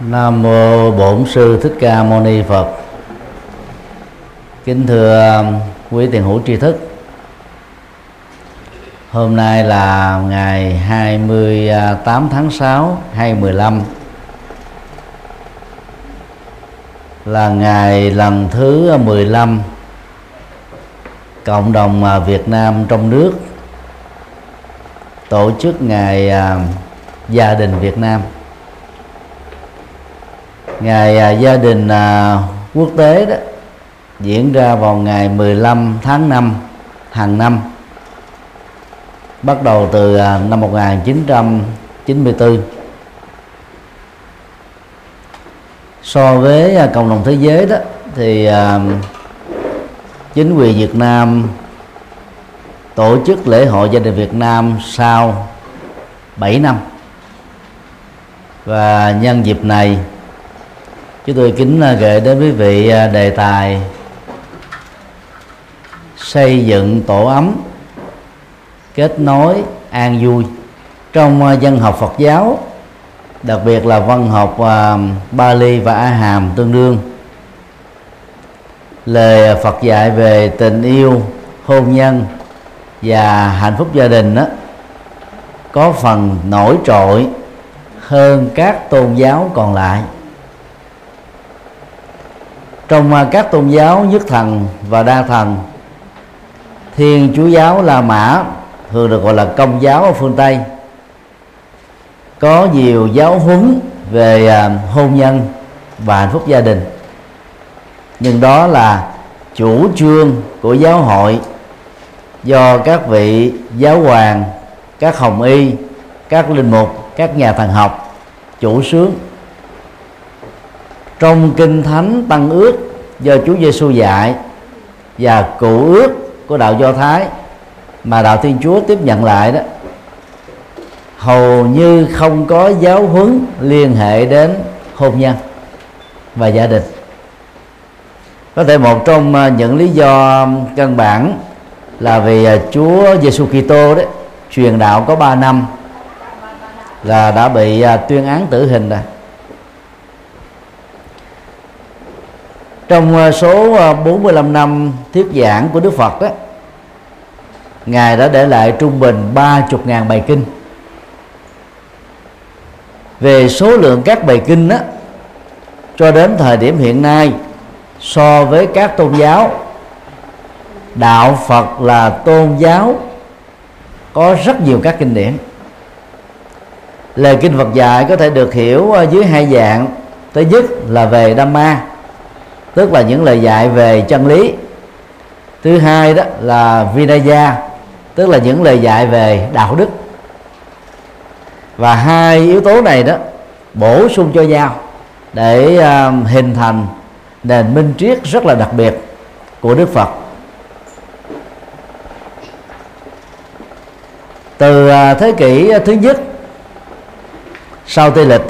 Nam mô Bổn sư Thích Ca Mâu Ni Phật. Kính thưa um, quý tiền hữu tri thức. Hôm nay là ngày 28 tháng 6 2015 là ngày lần thứ 15 cộng đồng à, Việt Nam trong nước tổ chức ngày à, gia đình Việt Nam ngày à, gia đình à, quốc tế đó diễn ra vào ngày 15 tháng 5 hàng năm. Bắt đầu từ à, năm 1994 so với cộng đồng thế giới đó thì chính quyền Việt Nam tổ chức lễ hội gia đình Việt Nam sau 7 năm. Và nhân dịp này chúng tôi kính à, gửi đến quý vị à, đề tài xây dựng tổ ấm, kết nối, an vui trong à, dân học Phật giáo, đặc biệt là văn học Bali và A Hàm tương đương. Lời Phật dạy về tình yêu, hôn nhân và hạnh phúc gia đình đó có phần nổi trội hơn các tôn giáo còn lại trong à, các tôn giáo nhất thần và đa thần, thiên chúa giáo la mã, thường được gọi là công giáo ở phương tây, có nhiều giáo huấn về à, hôn nhân và hạnh phúc gia đình. Nhưng đó là chủ trương của giáo hội do các vị giáo hoàng, các hồng y, các linh mục, các nhà thần học chủ sướng trong kinh thánh tăng ước, do Chúa Giêsu dạy và cụ ước của đạo Do Thái mà đạo Thiên Chúa tiếp nhận lại đó, hầu như không có giáo huấn liên hệ đến hôn nhân và gia đình. Có thể một trong à, những lý do căn bản là vì à, Chúa Giêsu Kitô đấy truyền đạo có 3 năm là đã bị à, tuyên án tử hình rồi. Trong ờ, số ờ, 45 năm thuyết giảng của Đức Phật đó Ngài đã để lại trung bình 30.000 bài kinh. Về số lượng các bài kinh đó Cho đến thời điểm hiện nay, So với các tôn giáo, Đạo Phật là tôn giáo, Có rất nhiều các kinh điển. Lời kinh Phật dạy có thể được hiểu ờ, dưới hai dạng. Thứ nhất là về Dhamma tức là những lời dạy về chân lý. Thứ hai đó là vinaya tức là những lời dạy về đạo đức. Và hai yếu tố này đó bổ sung cho nhau để uh, hình thành nền minh triết rất là đặc biệt của Đức Phật. Từ uh, thế kỷ thứ nhất sau Tây lịch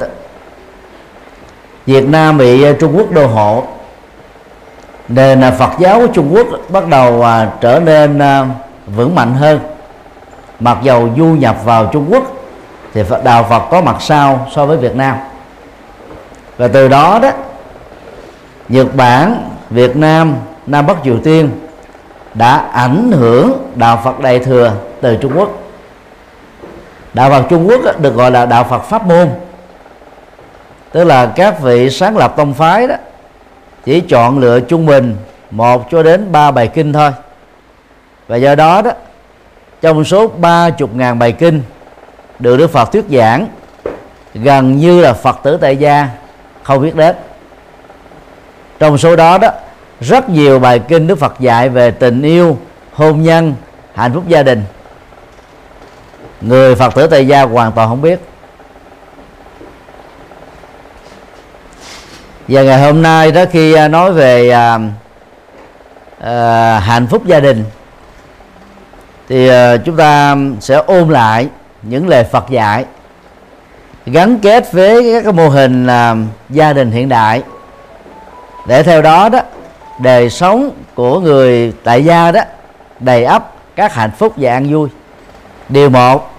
Việt Nam bị Trung Quốc đô hộ nền Phật giáo của Trung Quốc bắt đầu à, trở nên à, vững mạnh hơn. Mặc dầu du nhập vào Trung Quốc thì đạo Phật có mặt sau so với Việt Nam. Và từ đó đó Nhật Bản Việt Nam Nam Bắc Triều Tiên đã ảnh hưởng đạo Phật Đại thừa từ Trung Quốc. Đạo Phật Trung Quốc được gọi là đạo Phật pháp môn. Tức là các vị sáng lập tông phái đó chỉ chọn lựa trung bình một cho đến ba bài kinh thôi. Và do đó đó, trong số ba chục ngàn bài kinh được Đức Phật thuyết giảng, gần như là Phật tử tại gia không biết đến. Trong số đó đó, rất nhiều bài kinh Đức Phật dạy về tình yêu, hôn nhân, hạnh phúc gia đình. Người Phật tử tại gia hoàn toàn không biết. Và ngày hôm nay đó khi à, nói về à, à, hạnh phúc gia đình thì à, chúng ta sẽ ôm lại những lời Phật dạy gắn kết với các cái mô hình à, gia đình hiện đại. Để theo đó đó đời sống của người tại gia đó đầy ắp các hạnh phúc và an vui. Điều một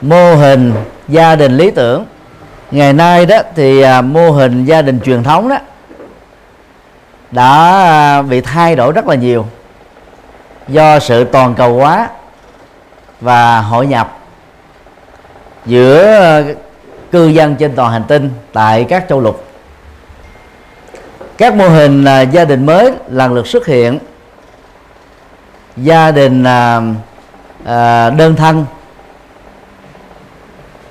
mô hình gia đình lý tưởng ngày nay đó thì à, mô hình gia đình truyền thống đó đã à, bị thay đổi rất là nhiều do sự toàn cầu hóa và hội nhập giữa à, cư dân trên toàn hành tinh tại các châu lục. Các mô hình à, gia đình mới lần lượt xuất hiện. Gia đình à, à, đơn thân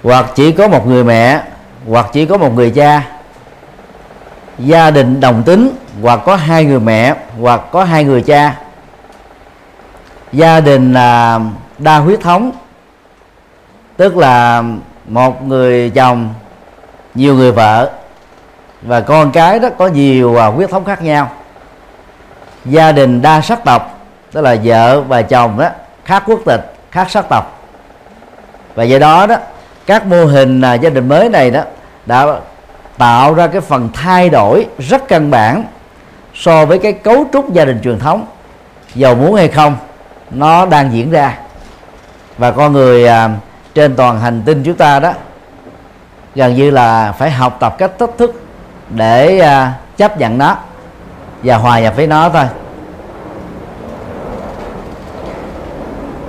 hoặc chỉ có một người mẹ hoặc chỉ có một người cha. Gia đình đồng tính hoặc có hai người mẹ hoặc có hai người cha. Gia đình là đa huyết thống, tức là một người chồng, nhiều người vợ và con cái đó có nhiều à, huyết thống khác nhau. Gia đình đa sắc tộc, tức là vợ và chồng đó, khác quốc tịch, khác sắc tộc. Và do đó đó các mô hình à, gia đình mới này đó đã tạo ra cái phần thay đổi rất căn bản so với cái cấu trúc gia đình truyền thống. Giàu muốn hay không nó đang diễn ra. Và con người à, trên toàn hành tinh chúng ta đó gần như là phải học tập cách thách thức để à, chấp nhận nó và hòa nhập với nó thôi.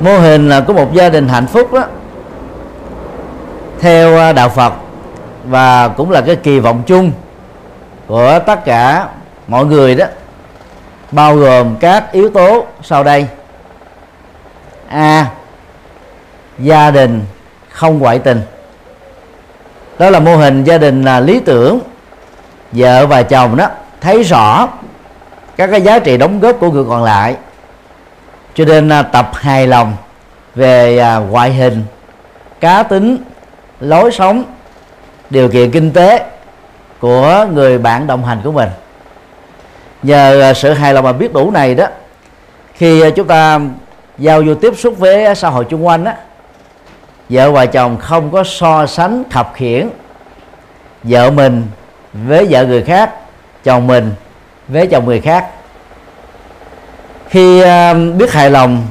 Mô hình là có một gia đình hạnh phúc đó theo à, đạo Phật. Và cũng là cái kỳ vọng chung của tất cả mọi người đó, bao gồm các yếu tố sau đây. A, gia đình không ngoại tình. Đó là mô hình gia đình là lý tưởng. Vợ và chồng đó thấy rõ các cái giá trị đóng góp của người còn lại, cho nên à, tập hài lòng về à, ngoại hình, cá tính lối sống, điều kiện kinh tế của người bạn đồng hành của mình. Nhờ à, sự hài lòng và biết đủ này đó, khi à, chúng ta giao du tiếp xúc với xã hội chung quanh á, vợ và chồng không có so sánh khập khiển vợ mình với vợ người khác, chồng mình với chồng người khác. Khi à, biết hài lòng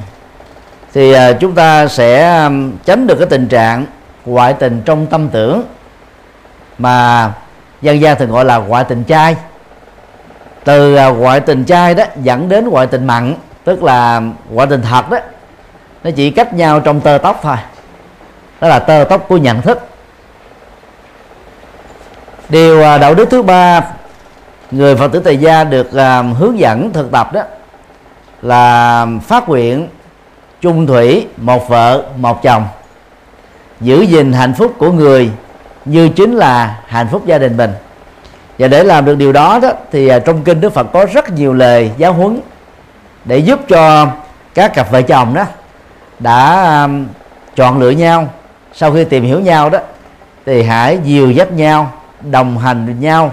thì chúng ta sẽ tránh được cái tình trạng ngoại tình trong tâm tưởng, mà dân gian thường gọi là ngoại tình trai. Từ à, ngoại tình trai đó dẫn đến ngoại tình mặn, tức là ngoại tình thật đó. Nó chỉ cách nhau trong tơ tóc thôi. Đó là tơ tóc của nhận thức. Điều à, đạo đức thứ ba, người phật tử tại gia được à, hướng dẫn thực tập đó là phát nguyện chung thủy một vợ, một chồng giữ gìn hạnh phúc của người như chính là hạnh phúc gia đình mình. Và để làm được điều đó đó thì à, trong kinh đức phật có rất nhiều lời giáo huấn để giúp cho các cặp vợ chồng đó đã à, chọn lựa nhau. Sau khi tìm hiểu nhau đó thì hãy dìu dắt nhau đồng hành với nhau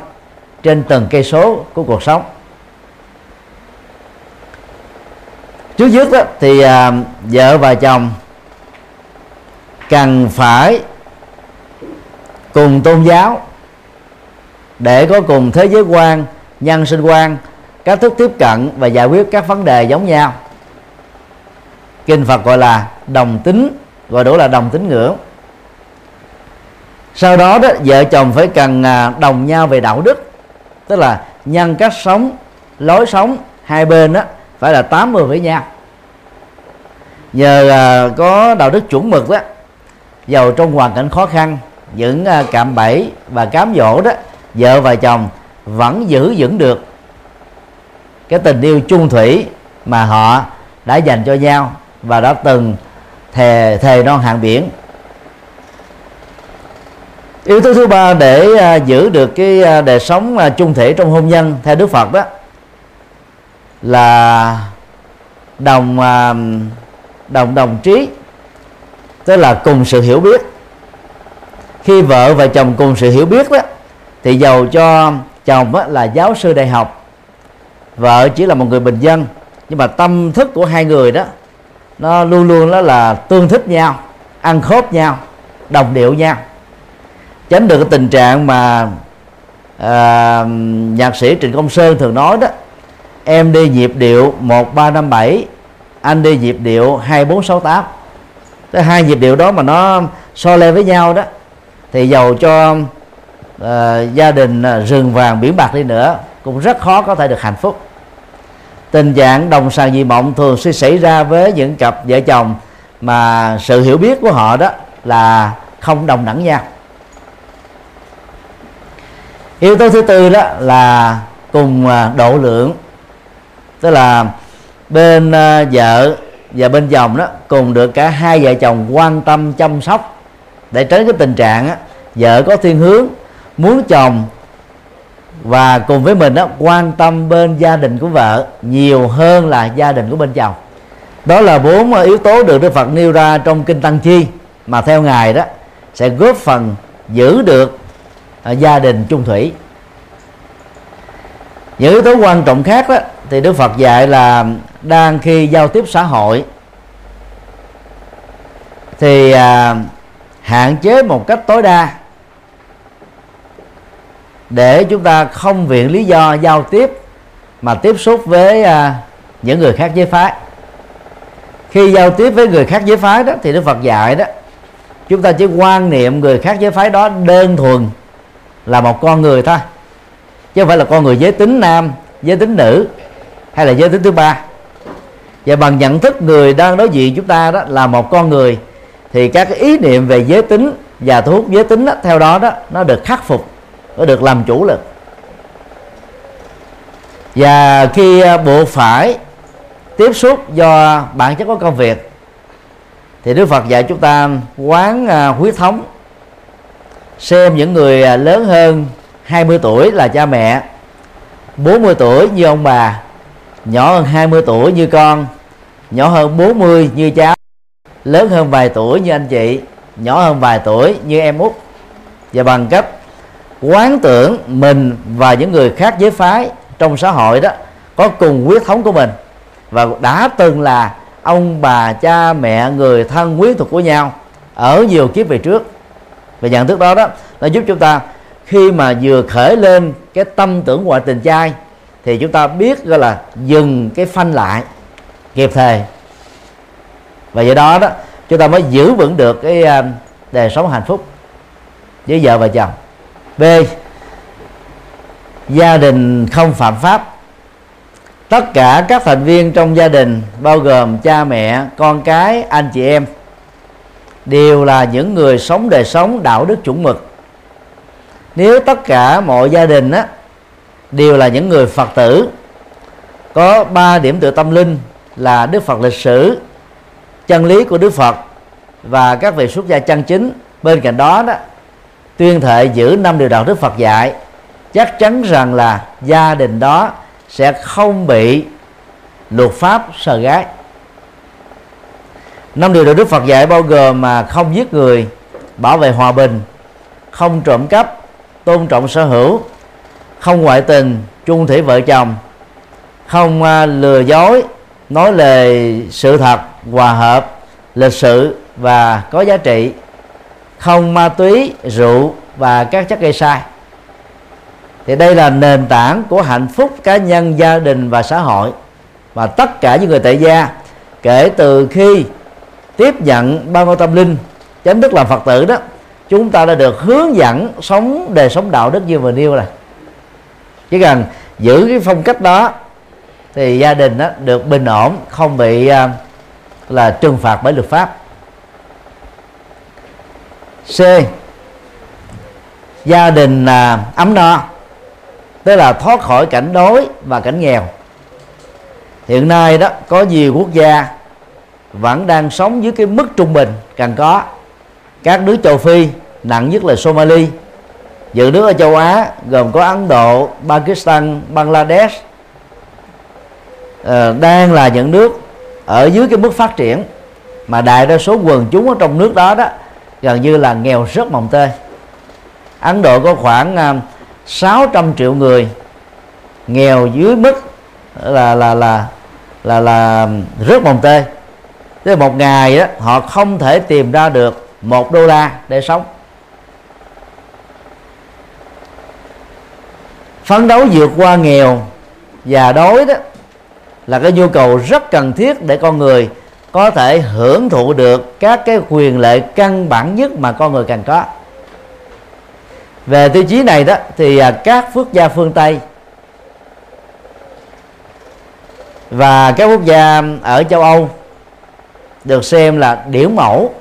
trên từng cây số của cuộc sống. Trước nhất đó thì à, vợ và chồng cần phải cùng tôn giáo để có cùng thế giới quan, nhân sinh quan, cách thức tiếp cận và giải quyết các vấn đề giống nhau. Kinh phật gọi là đồng tính gọi đủ là đồng tính ngưỡng. Sau đó đó, vợ chồng phải cần à, đồng nhau về đạo đức, tức là nhân cách sống, lối sống, hai bên đó phải là 80 với nhau. Nhờ à, có đạo đức chuẩn mực đó giàu trong hoàn cảnh khó khăn những à, cạm bẫy và cám dỗ đó, vợ và chồng vẫn giữ vững được cái tình yêu chung thủy mà họ đã dành cho nhau và đã từng thề thề non hàng biển. Yếu tố thứ ba để à, giữ được cái à, đời sống chung thể trong hôn nhân theo Đức Phật đó là đồng đồng đồng trí tức là cùng sự hiểu biết. Khi vợ và chồng cùng sự hiểu biết đó thì giàu cho chồng á, là giáo sư đại học. Vợ chỉ là một người bình dân nhưng mà tâm thức của hai người đó nó luôn luôn đó là tương thích nhau ăn khớp nhau đồng điệu nhau. Tránh được cái tình trạng mà à, nhạc sĩ Trịnh Công Sơn thường nói đó em đi nhịp điệu 1357 anh đi nhịp điệu 2468 cái hai nhịp điệu đó mà nó so le với nhau đó thì giàu cho uh, gia đình ờ, rừng vàng biển bạc đi nữa cũng rất khó có thể được hạnh phúc. Tình trạng đồng sàng dị mộng thường sẽ xảy ra với những cặp vợ chồng mà sự hiểu biết của họ đó là không đồng đẳng nhau. Yếu tố thứ tư đó là cùng ờ, độ lượng tức là bên vợ và bên chồng đó cùng được cả hai vợ chồng quan tâm chăm sóc để tránh cái tình trạng đó, vợ có thiên hướng muốn chồng và cùng với mình đó quan tâm bên gia đình của vợ nhiều hơn là gia đình của bên chồng. Đó là bốn yếu tố được Đức Phật nêu ra trong kinh Tăng Chi mà theo ngài đó sẽ góp phần giữ được à, gia đình chung thủy. Những yếu tố quan trọng khác đó thì Đức Phật dạy là đang khi giao tiếp xã hội thì à, hạn chế một cách tối đa để chúng ta không viện lý do giao tiếp mà tiếp xúc với à, những người khác giới phái. Khi giao tiếp với người khác giới phái đó thì Đức Phật dạy đó chúng ta chỉ quan niệm người khác giới phái đó đơn thuần là một con người thôi chứ không phải là con người giới tính nam giới tính nữ hay là giới tính thứ ba và bằng nhận thức người đang đối diện chúng ta đó là một con người thì các cái ý niệm về giới tính và thu hút giới tính đó, theo đó đó nó được khắc phục nó được làm chủ lực. Và khi bộ buộc phải tiếp xúc do bản chất có công việc thì Đức Phật dạy chúng ta quán à, huyết thống. Xem những người à, lớn hơn 20 tuổi là cha mẹ 40 tuổi như ông bà nhỏ hơn 20 tuổi như con, nhỏ hơn 40 như cháu, lớn hơn vài tuổi như anh chị, nhỏ hơn vài tuổi như em út. Và bằng cách quán tưởng mình và những người khác giới phái trong xã hội đó có cùng huyết thống của mình và đã từng là ông bà, cha, mẹ, người thân quý thuộc của nhau ở nhiều kiếp về trước. Và nhận thức đó đó, nó giúp chúng ta khi mà vừa khởi lên cái tâm tưởng ngoại tình trai thì chúng ta biết, gọi là, dừng cái phanh lại kịp thời. Và do đó đó, chúng ta mới giữ vững được cái à, đời sống hạnh phúc với vợ và chồng. B. Gia đình không phạm pháp. Tất cả các thành viên trong gia đình, bao gồm cha mẹ, con cái, anh chị em, đều là những người sống đời sống đạo đức chuẩn mực. Nếu tất cả mọi gia đình á đều là những người phật tử. Có ba điểm tựa tâm linh là đức phật lịch sử, chân lý của đức phật và các vị xuất gia chân chính. Bên cạnh đó đó, tuyên thệ giữ năm điều đạo đức phật dạy, chắc chắn rằng là gia đình đó sẽ không bị luật pháp sờ gái năm điều đạo đức phật dạy bao gồm mà không giết người, bảo vệ hòa bình, không trộm cắp, tôn trọng sở hữu không ngoại tình chung thủy vợ chồng. Không uh, lừa dối nói lời sự thật hòa hợp lịch sự và có giá trị. Không ma túy rượu và các chất gây sai. Thì đây là nền tảng của hạnh phúc cá nhân gia đình và xã hội. Và tất cả những người tại gia kể từ khi tiếp nhận ba ngôi tâm linh chánh đức làm phật tử đó chúng ta đã được hướng dẫn sống đời sống đạo đức như vừa nêu này chỉ cần giữ cái phong cách đó thì gia đình đó được bình ổn không bị uh, là trừng phạt bởi luật pháp. C. Gia đình à, ấm no tức là thoát khỏi cảnh đói và cảnh nghèo. Hiện nay đó có nhiều quốc gia vẫn đang sống dưới cái mức trung bình cần có. Các nước châu phi nặng nhất là somali những nước ở châu á gồm có ấn độ, pakistan, bangladesh ờ, đang là những nước ở dưới cái mức phát triển mà đại đa số quần chúng ở trong nước đó đó gần như là nghèo rất mồng tơi. Ấn Độ có khoảng ờ, 600 triệu người nghèo dưới mức là là là là là rất mồng tê thế một ngày đó, họ không thể tìm ra được một đô la để sống. Phấn đấu vượt qua nghèo và đói đó là cái nhu cầu rất cần thiết để con người có thể hưởng thụ được các cái quyền lợi căn bản nhất mà con người cần có. Về tiêu chí này đó thì à, các quốc gia phương tây và các quốc gia ở châu âu được xem là điểm mẫu,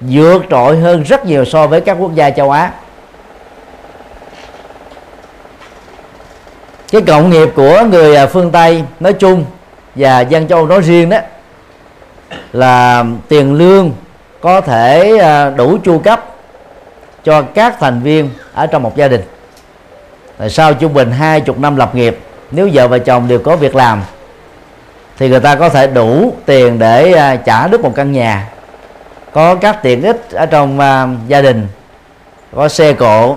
vượt trội hơn rất nhiều so với các quốc gia châu á. Cái cộng nghiệp của người à, phương tây nói chung và dân châu nói riêng đó là tiền lương có thể à, đủ chu cấp cho các thành viên ở trong một gia đình. Sau trung bình hai chục năm lập nghiệp, nếu vợ và chồng đều có việc làm, thì người ta có thể đủ tiền để à, trả đứt một căn nhà. Có các tiện ích ở trong gia đình, có xe cộ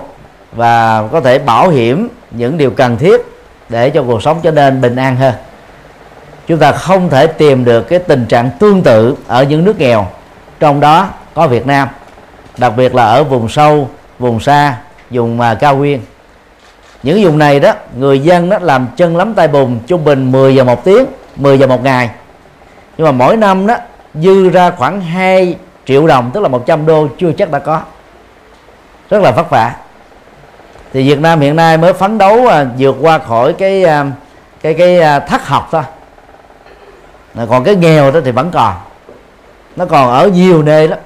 và có thể bảo hiểm những điều cần thiết để cho cuộc sống trở nên bình an hơn. Chúng ta không thể tìm được cái tình trạng tương tự ở những nước nghèo, trong đó có Việt Nam, đặc biệt là ở vùng sâu, vùng xa, vùng mà cao nguyên. Những vùng này đó, người dân đó làm chân lắm tay bùn trung bình 10 giờ một tiếng 10 giờ một ngày. Nhưng mà mỗi năm đó, dư ra khoảng 2 triệu đồng, tức là 100 đô chưa chắc đã có. Rất là vất vả thì Việt Nam hiện nay mới phấn đấu à, vượt qua khỏi cái à, cái cái à, thất học thôi. Còn cái nghèo đó thì vẫn còn. Nó còn ở nhiều nơi lắm.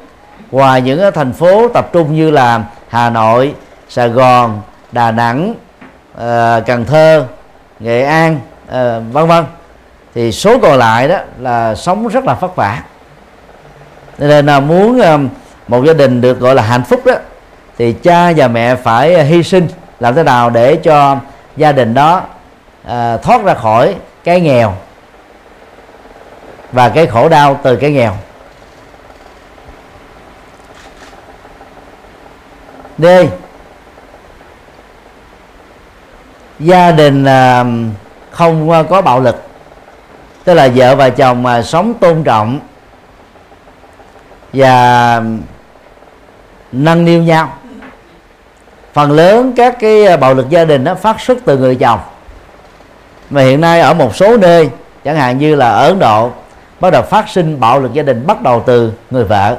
Ngoài những thành phố tập trung như là Hà Nội Sài Gòn Đà Nẵng à, Cần Thơ Nghệ An à, vân vân. Thì số còn lại đó là sống rất là vất vả. Nên là muốn à, một gia đình được gọi là hạnh phúc đó thì cha và mẹ phải à, hy sinh làm thế nào để cho gia đình đó à, thoát ra khỏi cái nghèo và cái khổ đau từ cái nghèo. D. Gia đình à, không à, có bạo lực tức là vợ và chồng mà sống tôn trọng và à, nâng niu nhau phần lớn các cái à, bạo lực gia đình nó phát xuất từ người chồng. Mà hiện nay ở một số nơi, chẳng hạn như là ở Ấn Độ, bắt đầu phát sinh bạo lực gia đình bắt đầu từ người vợ.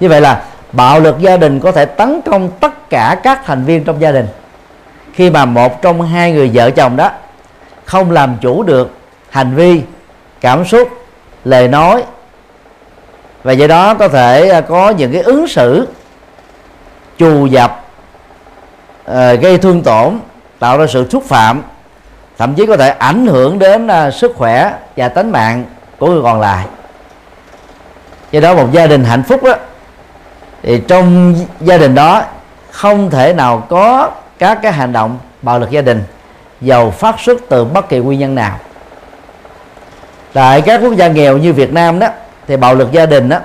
Như vậy là bạo lực gia đình có thể tấn công tất cả các thành viên trong gia đình. Khi mà một trong hai người vợ chồng đó không làm chủ được hành vi, cảm xúc, lời nói, và do đó có thể à, có những cái ứng xử trù dập uh, gây thương tổn tạo ra sự xúc phạm thậm chí có thể ảnh hưởng đến uh, sức khỏe và tính mạng của người còn lại. Do đó một gia đình hạnh phúc đó thì trong gia đình đó không thể nào có các cái hành động bạo lực gia đình giàu phát xuất từ bất kỳ nguyên nhân nào. Tại các quốc gia nghèo như Việt Nam đó thì bạo lực gia đình đó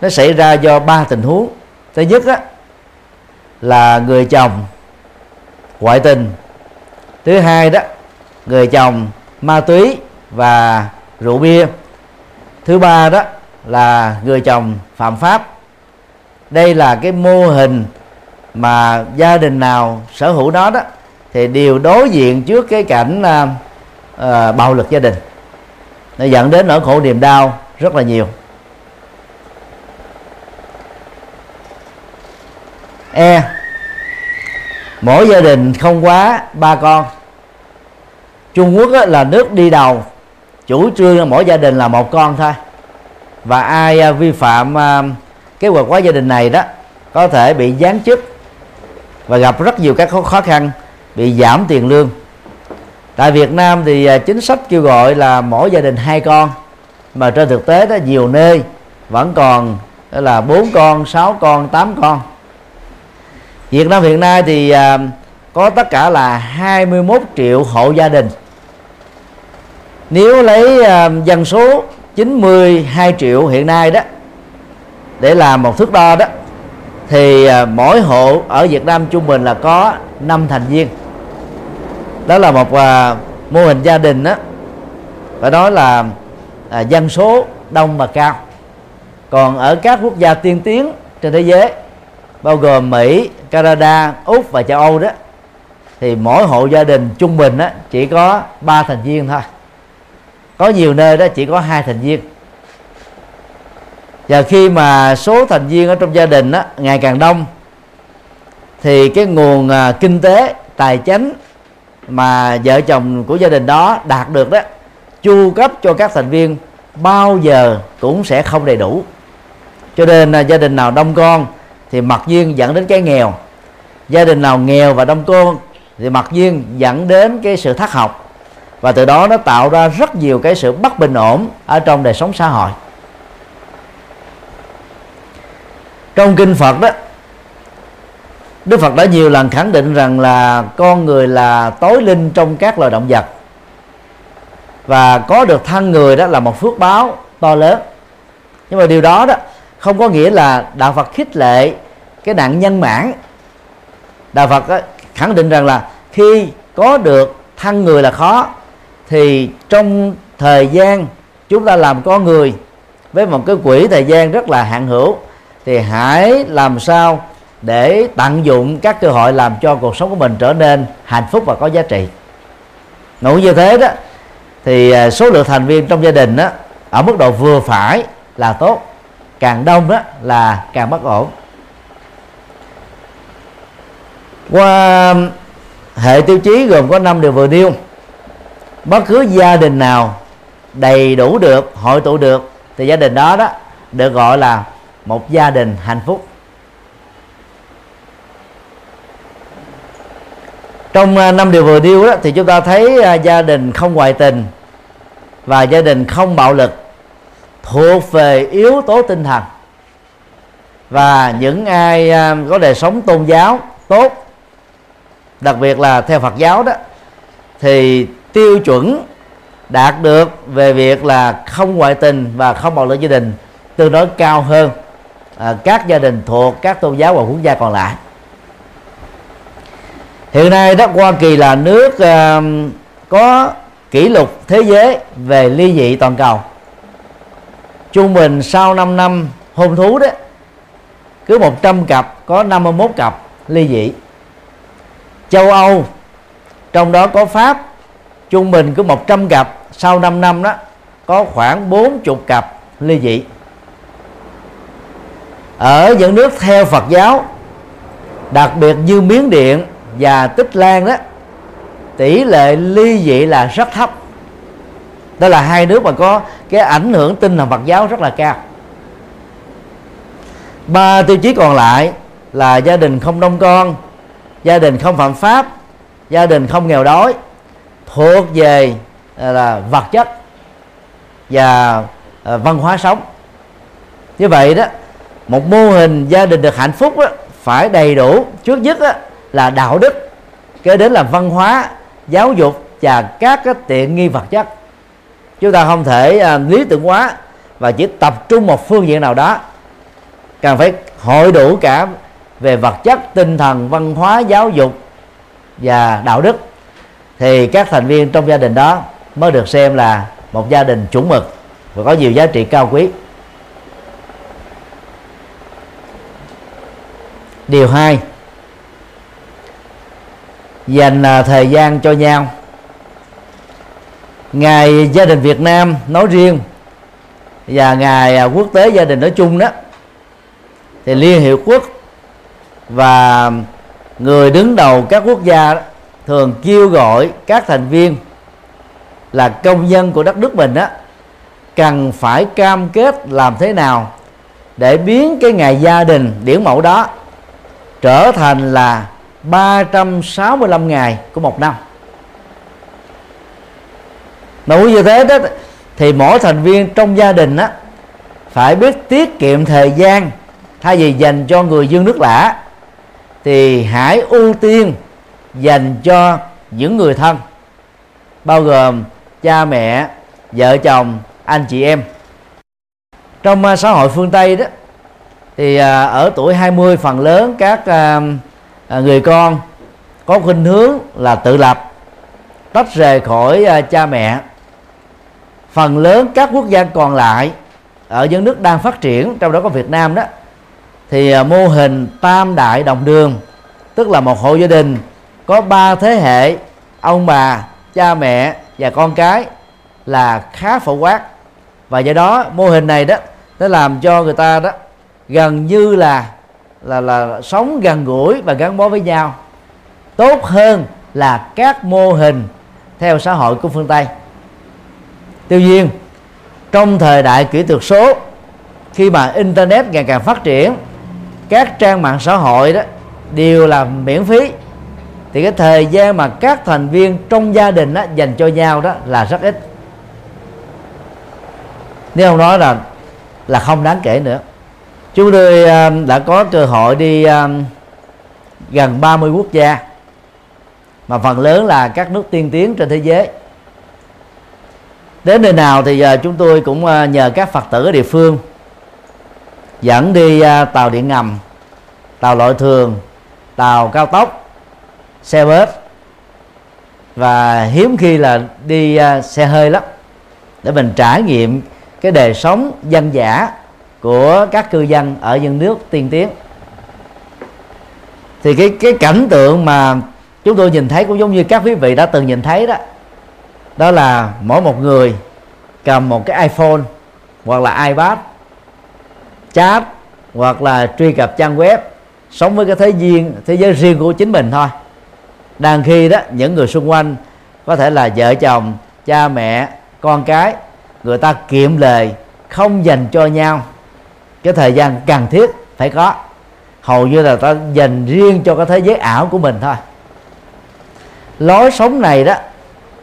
nó xảy ra do ba tình huống. Thứ nhất đó là người chồng ngoại tình. Thứ hai đó người chồng ma túy và rượu bia. Thứ ba đó là người chồng phạm pháp. Đây là cái mô hình mà gia đình nào sở hữu đó đó thì đều đối diện trước cái cảnh uh, uh, bạo lực gia đình. Nó dẫn đến nỗi khổ niềm đau rất là nhiều. E mỗi gia đình không quá ba con. Trung Quốc là nước đi đầu. Chủ trương là mỗi gia đình là một con thôi. Và ai à, vi phạm cái kế hoạch hóa gia đình này đó, có thể bị giáng chức và gặp rất nhiều các khó khăn, bị giảm tiền lương. Tại Việt Nam thì à, chính sách kêu gọi là mỗi gia đình hai con. Mà trên thực tế đó, nhiều nơi vẫn còn là bốn con, sáu con, tám con. Việt Nam hiện nay thì à, có tất cả là 21 triệu hộ gia đình. Nếu lấy à, dân số 92 triệu hiện nay đó, để làm một thước đo đó, thì à, mỗi hộ ở Việt Nam trung bình là có 5 thành viên. Đó là một mô hình gia đình đó, phải nói là dân số đông và cao. Còn ở các quốc gia tiên tiến trên thế giới bao gồm Mỹ, Canada, Úc và châu Âu đó. Thì mỗi hộ gia đình trung bình đó chỉ có 3 thành viên thôi. Có nhiều nơi đó chỉ có hai thành viên. Và khi mà số thành viên ở trong gia đình đó, ngày càng đông thì cái nguồn à, kinh tế tài chính mà vợ chồng của gia đình đó đạt được đó chu cấp cho các thành viên bao giờ cũng sẽ không đầy đủ. Cho nên à, gia đình nào đông con thì mặc nhiên dẫn đến cái nghèo. Gia đình nào nghèo và đông con thì mặc nhiên dẫn đến cái sự thất học. Và từ đó nó tạo ra rất nhiều cái sự bất bình ổn ở trong đời sống xã hội. Trong kinh Phật đó, Đức Phật đã nhiều lần khẳng định rằng là con người là tối linh trong các loài động vật. Và có được thân người đó là một phước báo to lớn. Nhưng mà điều đó đó không có nghĩa là đạo Phật khích lệ cái nạn nhân mãn. Đạo Phật khẳng định rằng là khi có được thân người là khó, thì trong thời gian chúng ta làm con người với một cái quỹ thời gian rất là hạn hữu, thì hãy làm sao để tận dụng các cơ hội làm cho cuộc sống của mình trở nên hạnh phúc và có giá trị. Ngủ như thế đó, thì à, số lượng thành viên trong gia đình đó ở mức độ vừa phải là tốt càng đông đó là càng bất ổn. Qua um, hệ tiêu chí gồm có năm điều vừa nêu. Bất cứ gia đình nào đầy đủ được, hội tụ được, thì gia đình đó đó được gọi là một gia đình hạnh phúc. Trong uh, năm điều vừa nêu đó, thì chúng ta thấy uh, gia đình không ngoại tình và gia đình không bạo lực thuộc về yếu tố tinh thần. Và những ai à, có đời sống tôn giáo tốt đặc biệt là theo Phật giáo đó thì tiêu chuẩn đạt được về việc là không ngoại tình và không bạo lực gia đình tương đối cao hơn à, các gia đình thuộc các tôn giáo và quốc gia còn lại. Hiện nay đó Hoa Kỳ là nước à, có kỷ lục thế giới về ly dị toàn cầu trung bình sau 5 năm hôn thú đó, cứ 100 cặp, có 51 cặp ly dị. Châu Âu, trong đó có Pháp, trung bình cứ 100 cặp, sau 5 năm đó, có khoảng 40 cặp ly dị. Ở những nước theo Phật giáo, đặc biệt như Miến Điện và Tích Lan đó, tỷ lệ ly dị là rất thấp đó là hai nước mà có cái ảnh hưởng tinh thần Phật giáo rất là cao. Ba tiêu chí còn lại là gia đình không đông con gia đình không phạm pháp gia đình không nghèo đói thuộc về à, là vật chất và à, văn hóa sống. Như vậy đó một mô hình gia đình được hạnh phúc đó, phải đầy đủ trước nhất đó, là đạo đức kế đến là văn hóa giáo dục và các cái tiện nghi vật chất chúng ta không thể uh, lý tưởng hóa và chỉ tập trung một phương diện nào đó. Cần phải hội đủ cả về vật chất tinh thần văn hóa giáo dục và đạo đức thì các thành viên trong gia đình đó mới được xem là một gia đình chuẩn mực và có nhiều giá trị cao quý. Điều hai dành à, thời gian cho nhau ngày gia đình Việt Nam nói riêng và ngày à, quốc tế gia đình nói chung đó. Thì Liên Hiệp Quốc và người đứng đầu các quốc gia đó, thường kêu gọi các thành viên là công dân của đất nước mình đó cần phải cam kết làm thế nào để biến cái ngày gia đình điển mẫu đó trở thành là 365 ngày của một năm nói như thế đó, thì mỗi thành viên trong gia đình á, phải biết tiết kiệm thời gian, thay vì dành cho người dương nước lã, thì hãy ưu tiên dành cho những người thân, bao gồm cha mẹ, vợ chồng, anh chị em. Trong à, xã hội phương Tây đó, thì à, ở tuổi 20 phần lớn các à, người con có khuynh hướng là tự lập, tách rời khỏi cha mẹ phần lớn các quốc gia còn lại ở những nước đang phát triển, trong đó có Việt Nam đó, thì à, mô hình tam đại đồng đường, tức là một hộ gia đình, có ba thế hệ, ông bà, cha mẹ và con cái, là khá phổ quát. Và do đó, mô hình này đó, nó làm cho người ta đó gần như là là là sống gần gũi và gắn bó với nhau. Tốt hơn là các mô hình theo xã hội của phương tây tuy nhiên trong thời đại kỹ thuật số khi mà internet ngày càng phát triển các trang mạng xã hội đó đều là miễn phí. Thì cái thời gian mà các thành viên trong gia đình đó, dành cho nhau đó là rất ít. Nếu không nói là là không đáng kể nữa. Chúng tôi à, đã có cơ hội đi à, gần 30 quốc gia mà phần lớn là các nước tiên tiến trên thế giới đến nơi nào thì à, chúng tôi cũng à, nhờ các phật tử ở địa phương dẫn đi à, tàu điện ngầm tàu loại thường tàu cao tốc xe bus. Và hiếm khi là đi à, xe hơi lắm để mình trải nghiệm cái đời sống dân giả của các cư dân ở dân nước tiên tiến. Thì cái cái cảnh tượng mà chúng tôi nhìn thấy cũng giống như các quý vị đã từng nhìn thấy đó đó là mỗi một người cầm một cái iPhone hoặc là iPad, chat hoặc là truy cập trang web, sống với cái thế duyên, thế giới riêng của chính mình thôi. Đang khi đó, những người xung quanh có thể là vợ chồng, cha mẹ, con cái, người ta kiệm lời, không dành cho nhau. Cái thời gian cần thiết phải có. Hầu như là ta dành riêng cho cái thế giới ảo của mình thôi. Lối sống này đó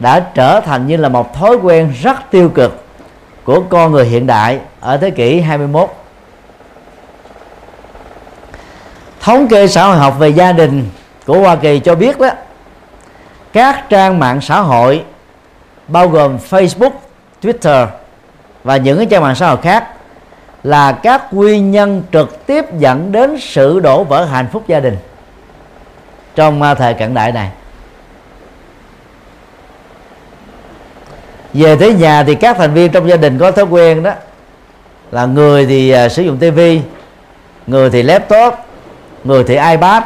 đã trở thành như là một thói quen rất tiêu cực của con người hiện đại ở thế kỷ 21 thống kê xã hội học về gia đình của Hoa Kỳ cho biết đó các trang mạng xã hội bao gồm Facebook, Twitter và những cái trang mạng xã hội khác là các nguyên nhân trực tiếp dẫn đến sự đổ vỡ hạnh phúc gia đình trong à, thời cận đại này. Về tới nhà thì các thành viên trong gia đình có thói quen đó. Là người thì uh, sử dụng tivi người thì laptop người thì ipad.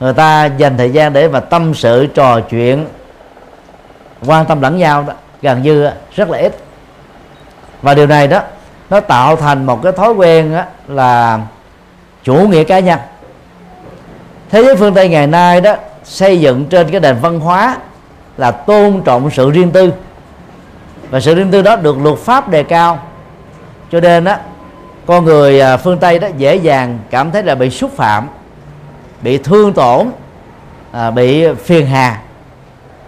Người ta dành thời gian để mà tâm sự trò chuyện quan tâm lẫn nhau đó gần như rất là ít. Và điều này đó nó tạo thành một cái thói quen đó là chủ nghĩa cá nhân. Thế giới phương tây ngày nay đó xây dựng trên cái nền văn hóa là tôn trọng sự riêng tư và sự riêng tư đó được luật pháp đề cao. Cho nên á con người à, phương tây đó dễ dàng cảm thấy là bị xúc phạm bị thương tổn à, bị phiền hà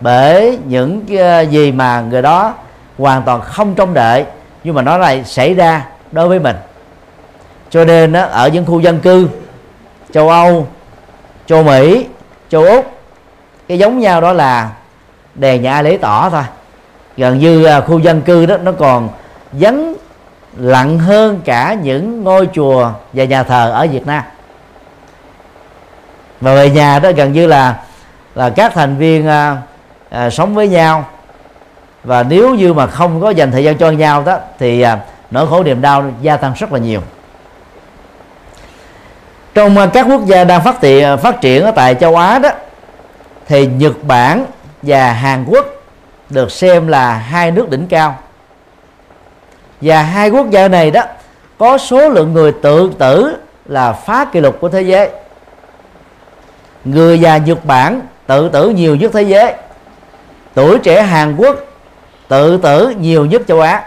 bởi những à, gì mà người đó hoàn toàn không trông đợi nhưng mà nó lại xảy ra đối với mình. Cho nên đó, ở những khu dân cư châu âu châu mỹ châu úc cái giống nhau đó là đèn nhà ai lấy tỏ thôi gần như à, khu dân cư đó nó còn vắng lặng hơn cả những ngôi chùa và nhà thờ ở Việt Nam. Và về nhà đó gần như là là các thành viên à, à, sống với nhau. Và nếu như mà không có dành thời gian cho nhau đó thì à, nỗi khổ niềm đau gia tăng rất là nhiều. Trong à, các quốc gia đang phát triển à, phát triển ở tại châu Á đó thì Nhật Bản và Hàn Quốc được xem là hai nước đỉnh cao. Và hai quốc gia này đó, có số lượng người tự tử là phá kỷ lục của thế giới. Người già Nhật Bản tự tử nhiều nhất thế giới. Tuổi trẻ Hàn Quốc tự tử nhiều nhất châu Á.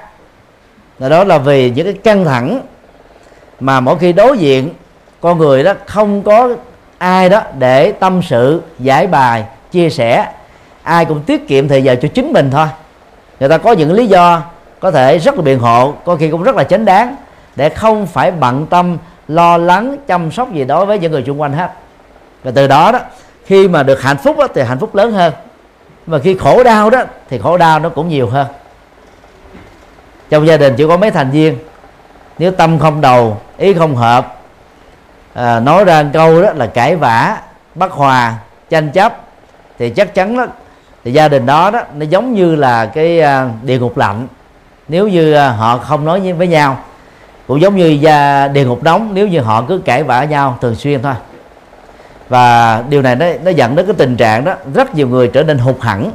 Đó là vì những cái căng thẳng mà mỗi khi đối diện, con người đó không có ai đó để tâm sự, giải bài, chia sẻ ai cũng tiết kiệm thời giờ cho chính mình thôi. Người ta có những lý do có thể rất là biện hộ có khi cũng rất là chánh đáng để không phải bận tâm lo lắng chăm sóc gì đối với những người xung quanh hết. Và từ đó đó khi mà được hạnh phúc đó, thì hạnh phúc lớn hơn. Mà khi khổ đau đó thì khổ đau nó cũng nhiều hơn. Trong gia đình chỉ có mấy thành viên. Nếu tâm không đầu ý không hợp à, nói ra câu đó là cãi vã bất hòa tranh chấp thì chắc chắn đó thì gia đình đó đó nó giống như là cái à, địa ngục lạnh. Nếu như à, họ không nói với nhau cũng giống như gia địa ngục nóng nếu như họ cứ cãi vã nhau thường xuyên thôi. Và điều này nó nó dẫn đến cái tình trạng đó rất nhiều người trở nên hụt hẳn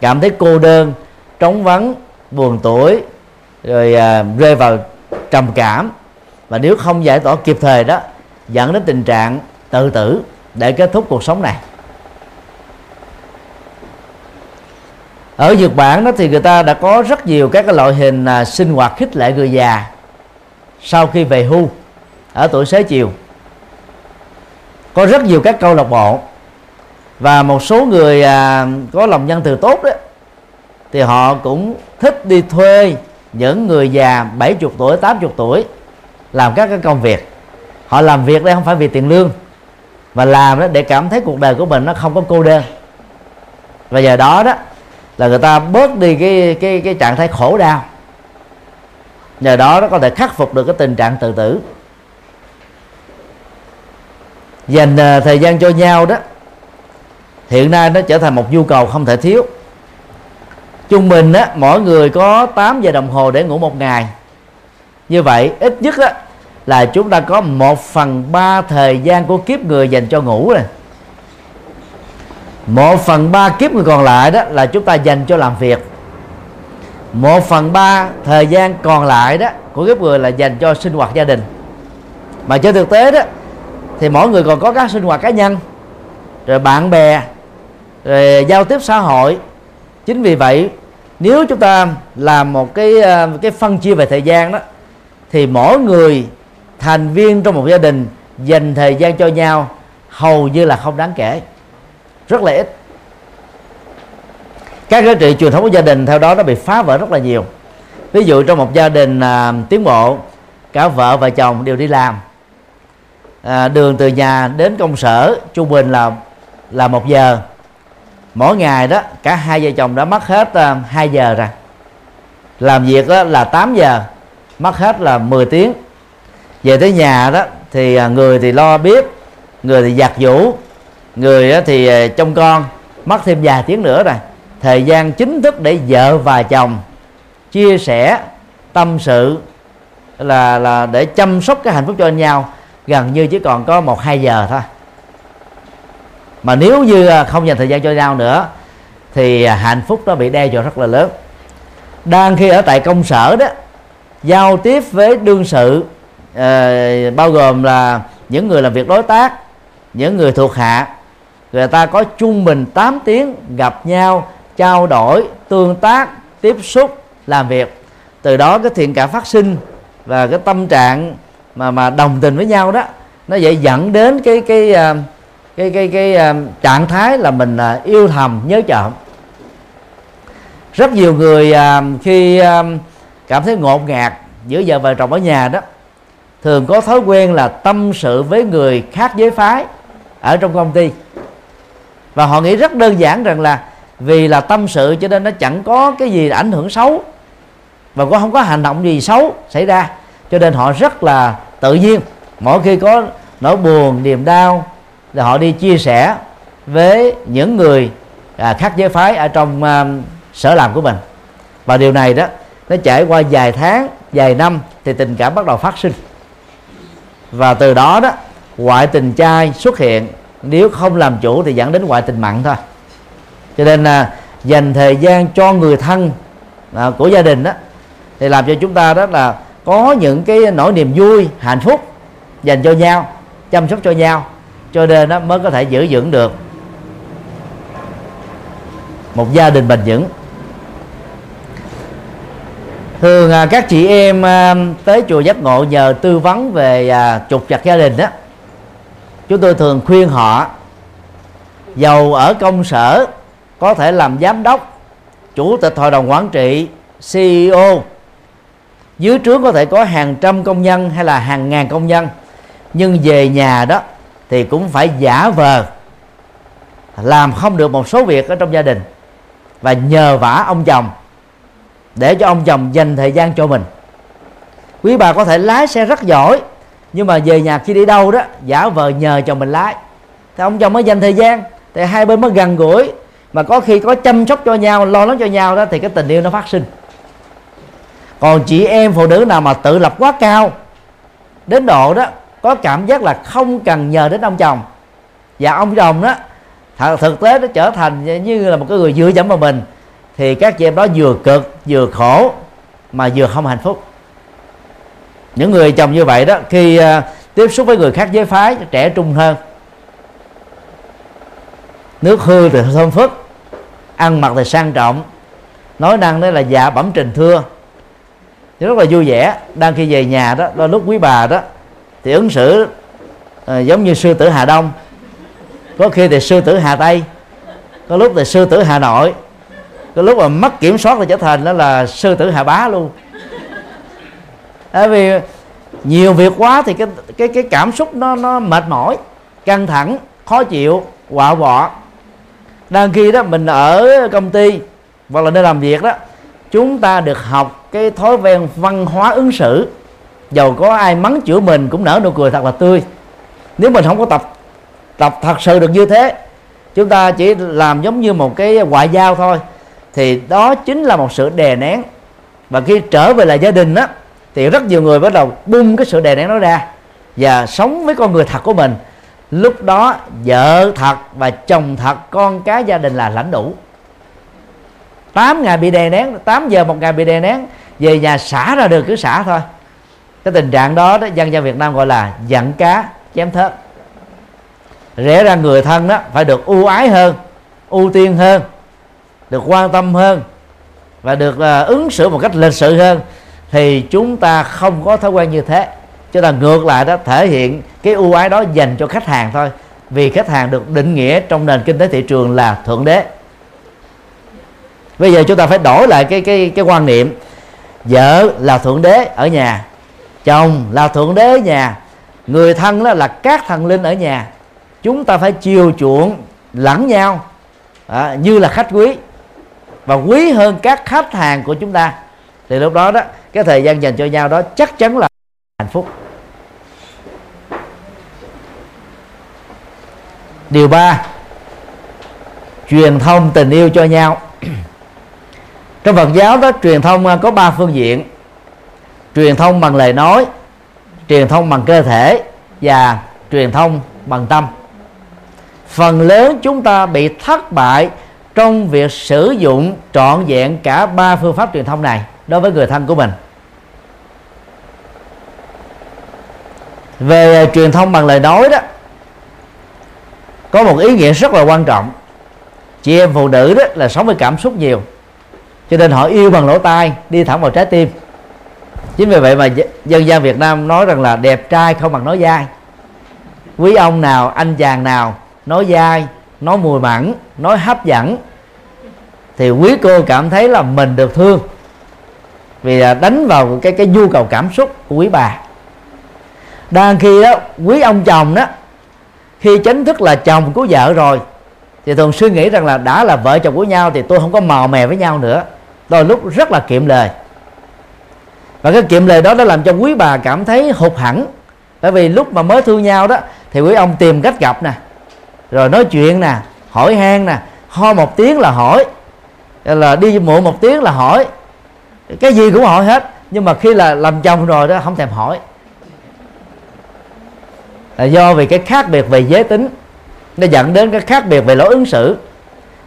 cảm thấy cô đơn trống vắng buồn tuổi rồi à, rơi vào trầm cảm. Và nếu không giải tỏa kịp thời đó dẫn đến tình trạng tự tử để kết thúc cuộc sống này. Ở Nhật Bản đó thì người ta đã có rất nhiều các cái loại hình à, sinh hoạt khích lệ người già sau khi về hưu ở tuổi xế chiều. Có rất nhiều các câu lạc bộ và một số người à, có lòng nhân từ tốt đó thì họ cũng thích đi thuê những người già 70 tuổi 80 tuổi làm các cái công việc. Họ làm việc đây không phải vì tiền lương mà làm đó để cảm thấy cuộc đời của mình nó không có cô đơn. Và giờ đó đó là người ta bớt đi cái cái cái trạng thái khổ đau. Nhờ đó nó có thể khắc phục được cái tình trạng tự tử. Dành à, thời gian cho nhau đó, hiện nay nó trở thành một nhu cầu không thể thiếu. Trung bình á, mỗi người có 8 giờ đồng hồ để ngủ một ngày. Như vậy, ít nhất á, là chúng ta có một phần ba thời gian của kiếp người dành cho ngủ rồi một phần ba kiếp người còn lại đó là chúng ta dành cho làm việc. Một phần ba thời gian còn lại đó của kiếp người là dành cho sinh hoạt gia đình. Mà trên thực tế đó, thì mỗi người còn có các sinh hoạt cá nhân, rồi bạn bè, rồi giao tiếp xã hội. Chính vì vậy, nếu chúng ta làm một cái ờ, cái phân chia về thời gian đó, thì mỗi người thành viên trong một gia đình dành thời gian cho nhau hầu như là không đáng kể rất là ít. Các giá trị truyền thống của gia đình theo đó nó bị phá vỡ rất là nhiều. Ví dụ trong một gia đình à, tiến bộ cả vợ và chồng đều đi làm à, đường từ nhà đến công sở trung bình là là một giờ. Mỗi ngày đó cả hai vợ chồng đã mất hết à, 2 giờ rồi. Làm việc đó là 8 giờ mất hết là 10 tiếng. Về tới nhà đó thì à, người thì lo bếp người thì giặt giũ người thì trong trông con mất thêm vài tiếng nữa rồi. Thời gian chính thức để vợ và chồng chia sẻ tâm sự là là để chăm sóc cái hạnh phúc cho nhau gần như chỉ còn có một hai giờ thôi. Mà nếu như à, không dành thời gian cho nhau nữa thì à, hạnh phúc nó bị đe dọa rất là lớn. Đang khi ở tại công sở đó giao tiếp với đương sự uh, bao gồm là những người làm việc đối tác những người thuộc hạ người ta có trung bình 8 tiếng, gặp nhau, trao đổi, tương tác, tiếp xúc, làm việc từ đó cái thiện cảm phát sinh và cái tâm trạng mà mà đồng tình với nhau đó, nó dễ dẫn đến cái cái à, cái cái cái cái cái trạng thái là mình à, yêu thầm, nhớ chậm. rất nhiều người khi cảm thấy ngột ngạt giữa vợ và chồng ở nhà đó, thường có thói quen là tâm sự với người khác giới phái ở trong công ty và họ nghĩ rất đơn giản rằng là vì là tâm sự cho nên nó chẳng có cái gì ảnh hưởng xấu. Và cũng không có hành động gì xấu xảy ra. Cho nên họ rất là tự nhiên. Mỗi khi có nỗi buồn niềm đau thì họ đi chia sẻ với những người à, khác giới phái ở trong à, sở làm của mình. Và điều này đó nó trải qua vài tháng vài năm thì tình cảm bắt đầu phát sinh. Và từ đó đó ngoại tình trai xuất hiện nếu không làm chủ thì dẫn đến ngoại tình mặn thôi. Cho nên là dành thời gian cho người thân à, của gia đình đó thì làm cho chúng ta đó là có những cái nỗi niềm vui hạnh phúc dành cho nhau chăm sóc cho nhau. Cho nên nó mới có thể giữ vững được một gia đình bền vững. Thường à, các chị em à, tới chùa giác ngộ nhờ tư vấn về à, trục chặt gia đình đó chúng tôi thường khuyên họ, giàu ở công sở, có thể làm giám đốc, chủ tịch hội đồng quản trị CEO dưới trướng có thể có hàng trăm công nhân hay là hàng ngàn công nhân. Nhưng về nhà đó thì cũng phải giả vờ, làm không được một số việc ở trong gia đình. Và nhờ vả ông chồng, để cho ông chồng dành thời gian cho mình. Quý bà có thể lái xe rất giỏi nhưng mà về nhà khi đi đâu đó, giả vờ nhờ chồng mình lái. Thì ông chồng mới dành thời gian, thì hai bên mới gần gũi. Mà có khi có chăm sóc cho nhau, lo lắng cho nhau đó, thì cái tình yêu nó phát sinh. Còn chị em phụ nữ nào mà tự lập quá cao, đến độ đó, có cảm giác là không cần nhờ đến ông chồng. Và ông chồng đó thực tế nó trở thành như là một cái người dựa dẫm vào mình. Thì các chị em đó vừa cực, vừa khổ, mà vừa không hạnh phúc những người chồng như vậy đó khi uh, tiếp xúc với người khác giới phái trẻ trung hơn nước hư thì thơm phức ăn mặc thì sang trọng nói năng đó là dạ bẩm trình thưa. Thì rất là vui vẻ đang khi về nhà đó đôi lúc quý bà đó thì ứng xử à, giống như sư tử hà đông. Có khi thì sư tử hà tây có lúc thì sư tử hà nội có lúc mà mất kiểm soát thì trở thành đó là sư tử hà bá luôn tại vì nhiều việc quá thì cái cái cái cảm xúc nó nó mệt mỏi, căng thẳng, khó chịu, quạ quọ. Đang khi đó mình ở công ty hoặc là nơi làm việc đó, chúng ta được học cái thói quen văn hóa ứng xử. Dầu có ai mắng chửi mình cũng nở nụ cười thật là tươi. Nếu mình không có tập tập thật sự được như thế, chúng ta chỉ làm giống như một cái ngoại giao thôi, thì đó chính là một sự đè nén. Và khi trở về lại gia đình đó thì rất nhiều người bắt đầu bung cái sự đè nén đó ra và sống với con người thật của mình. Lúc đó vợ thật và chồng thật con cái gia đình là lãnh đủ. 8 ngày bị đè nén 8 giờ một ngày bị đè nén về nhà xả ra được cứ xả thôi. Cái tình trạng đó đó dân gian Việt Nam gọi là giận cá chém thớt. Rẽ ra người thân đó phải được ưu ái hơn ưu tiên hơn được quan tâm hơn và được uh, ứng xử một cách lịch sự hơn thì chúng ta không có thói quen như thế. Cho ta ngược lại đó thể hiện cái ưu ái đó dành cho khách hàng thôi. Vì khách hàng được định nghĩa trong nền kinh tế thị trường là thượng đế. Bây giờ chúng ta phải đổi lại cái cái cái quan niệm. Vợ là thượng đế ở nhà chồng là thượng đế ở nhà người thân đó là các thần linh ở nhà. Chúng ta phải chiều chuộng lẫn nhau à, như là khách quý và quý hơn các khách hàng của chúng ta. Thì lúc đó đó cái thời gian dành cho nhau đó chắc chắn là hạnh phúc. Điều ba, truyền thông tình yêu cho nhau. Trong Phật giáo đó, truyền thông à, có ba phương diện. Truyền thông bằng lời nói, truyền thông bằng cơ thể và truyền thông bằng tâm. Phần lớn chúng ta bị thất bại trong việc sử dụng trọn vẹn cả ba phương pháp truyền thông này đối với người thân của mình. Về à, truyền thông bằng lời nói đó, có một ý nghĩa rất là quan trọng. Chị em phụ nữ đó là sống với cảm xúc nhiều, cho nên họ yêu bằng lỗ tai, đi thẳng vào trái tim. Chính vì vậy mà dân gian Việt Nam nói rằng là đẹp trai không bằng nói dai. Quý ông nào, anh chàng nào nói dai, nói mùi mặn nói hấp dẫn, thì quý cô cảm thấy là mình được thương. Vì đánh vào cái cái nhu cầu cảm xúc của quý bà đang khi đó, quý ông chồng đó, khi chính thức là chồng của vợ rồi, thì thường suy nghĩ rằng là đã là vợ chồng của nhau thì tôi không có mò mè với nhau nữa. Đôi lúc rất là kiệm lời. Và cái kiệm lời đó đã làm cho quý bà cảm thấy hụt hẳn. Bởi vì lúc mà mới thương nhau đó, thì quý ông tìm cách gặp nè, rồi nói chuyện nè, hỏi han nè, ho một tiếng là hỏi, là đi muộn một tiếng là hỏi. Cái gì cũng hỏi hết, nhưng mà khi là làm chồng rồi đó, không thèm hỏi là do vì cái khác biệt về giới tính nó dẫn đến cái khác biệt về lối ứng xử.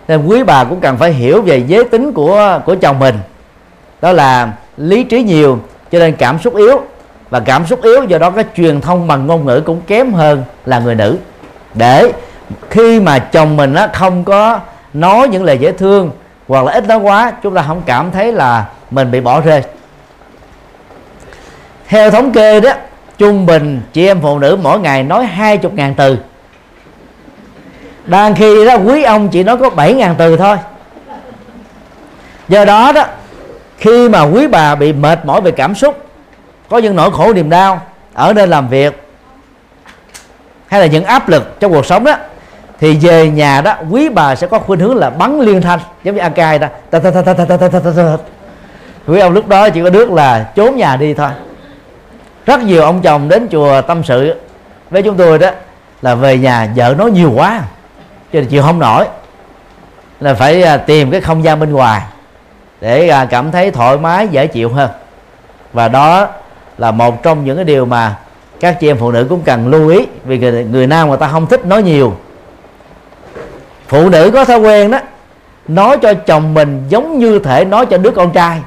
Nên quý bà cũng cần phải hiểu về giới tính của của chồng mình. Đó là lý trí nhiều cho nên cảm xúc yếu. Và cảm xúc yếu do đó cái truyền thông bằng ngôn ngữ cũng kém hơn là người nữ. Để khi mà chồng mình á, không có nói những lời dễ thương hoặc là ít nói quá chúng ta không cảm thấy là mình bị bỏ rơi. Theo thống kê đó trung bình chị em phụ nữ mỗi ngày nói hai chục ngàn từ. Đang khi đó quý ông chỉ nói có bảy ngàn từ thôi. Do đó đó, khi mà quý bà bị mệt mỏi về cảm xúc, có những nỗi khổ niềm đau ở nơi làm việc, hay là những áp lực trong cuộc sống đó, thì về nhà đó quý bà sẽ có khuynh hướng là bắn liên thanh, giống như AK đó. Quý ông lúc đó chỉ có nước là trốn nhà đi thôi rất nhiều ông chồng đến chùa tâm sự với chúng tôi đó là về nhà vợ nói nhiều quá cho nên chịu không nổi. Là phải à, tìm cái không gian bên ngoài để à, cảm thấy thoải mái dễ chịu hơn. Và đó là một trong những cái điều mà các chị em phụ nữ cũng cần lưu ý vì người, người nam người ta không thích nói nhiều. Phụ nữ có thói quen đó nói cho chồng mình giống như thể nói cho đứa con trai.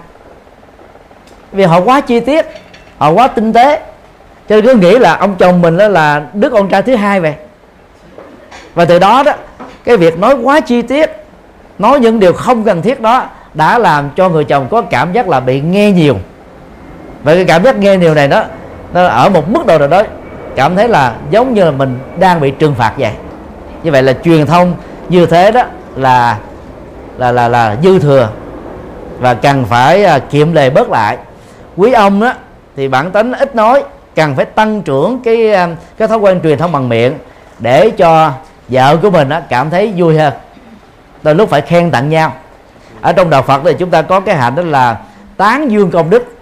Vì họ quá chi tiết họ quá tinh tế. Cho nên cứ nghĩ là ông chồng mình đó là đứa con trai thứ hai vậy. Và từ đó đó, cái việc nói quá chi tiết, nói những điều không cần thiết đó đã làm cho người chồng có cảm giác là bị nghe nhiều. Và cái cảm giác nghe nhiều này đó, nó ở một mức độ nào đó, cảm thấy là giống như là mình đang bị trừng phạt vậy. Như vậy là truyền thông như thế đó là là là là dư thừa và cần phải à, kiệm lề bớt lại. Quý ông đó thì bản tính ít nói, cần phải tăng trưởng cái à, cái thói quen truyền thông bằng miệng để cho vợ của mình cảm thấy vui hơn. Đôi lúc phải khen tặng nhau. Ở trong đạo Phật thì chúng ta có cái hạnh đó là tán dương công đức.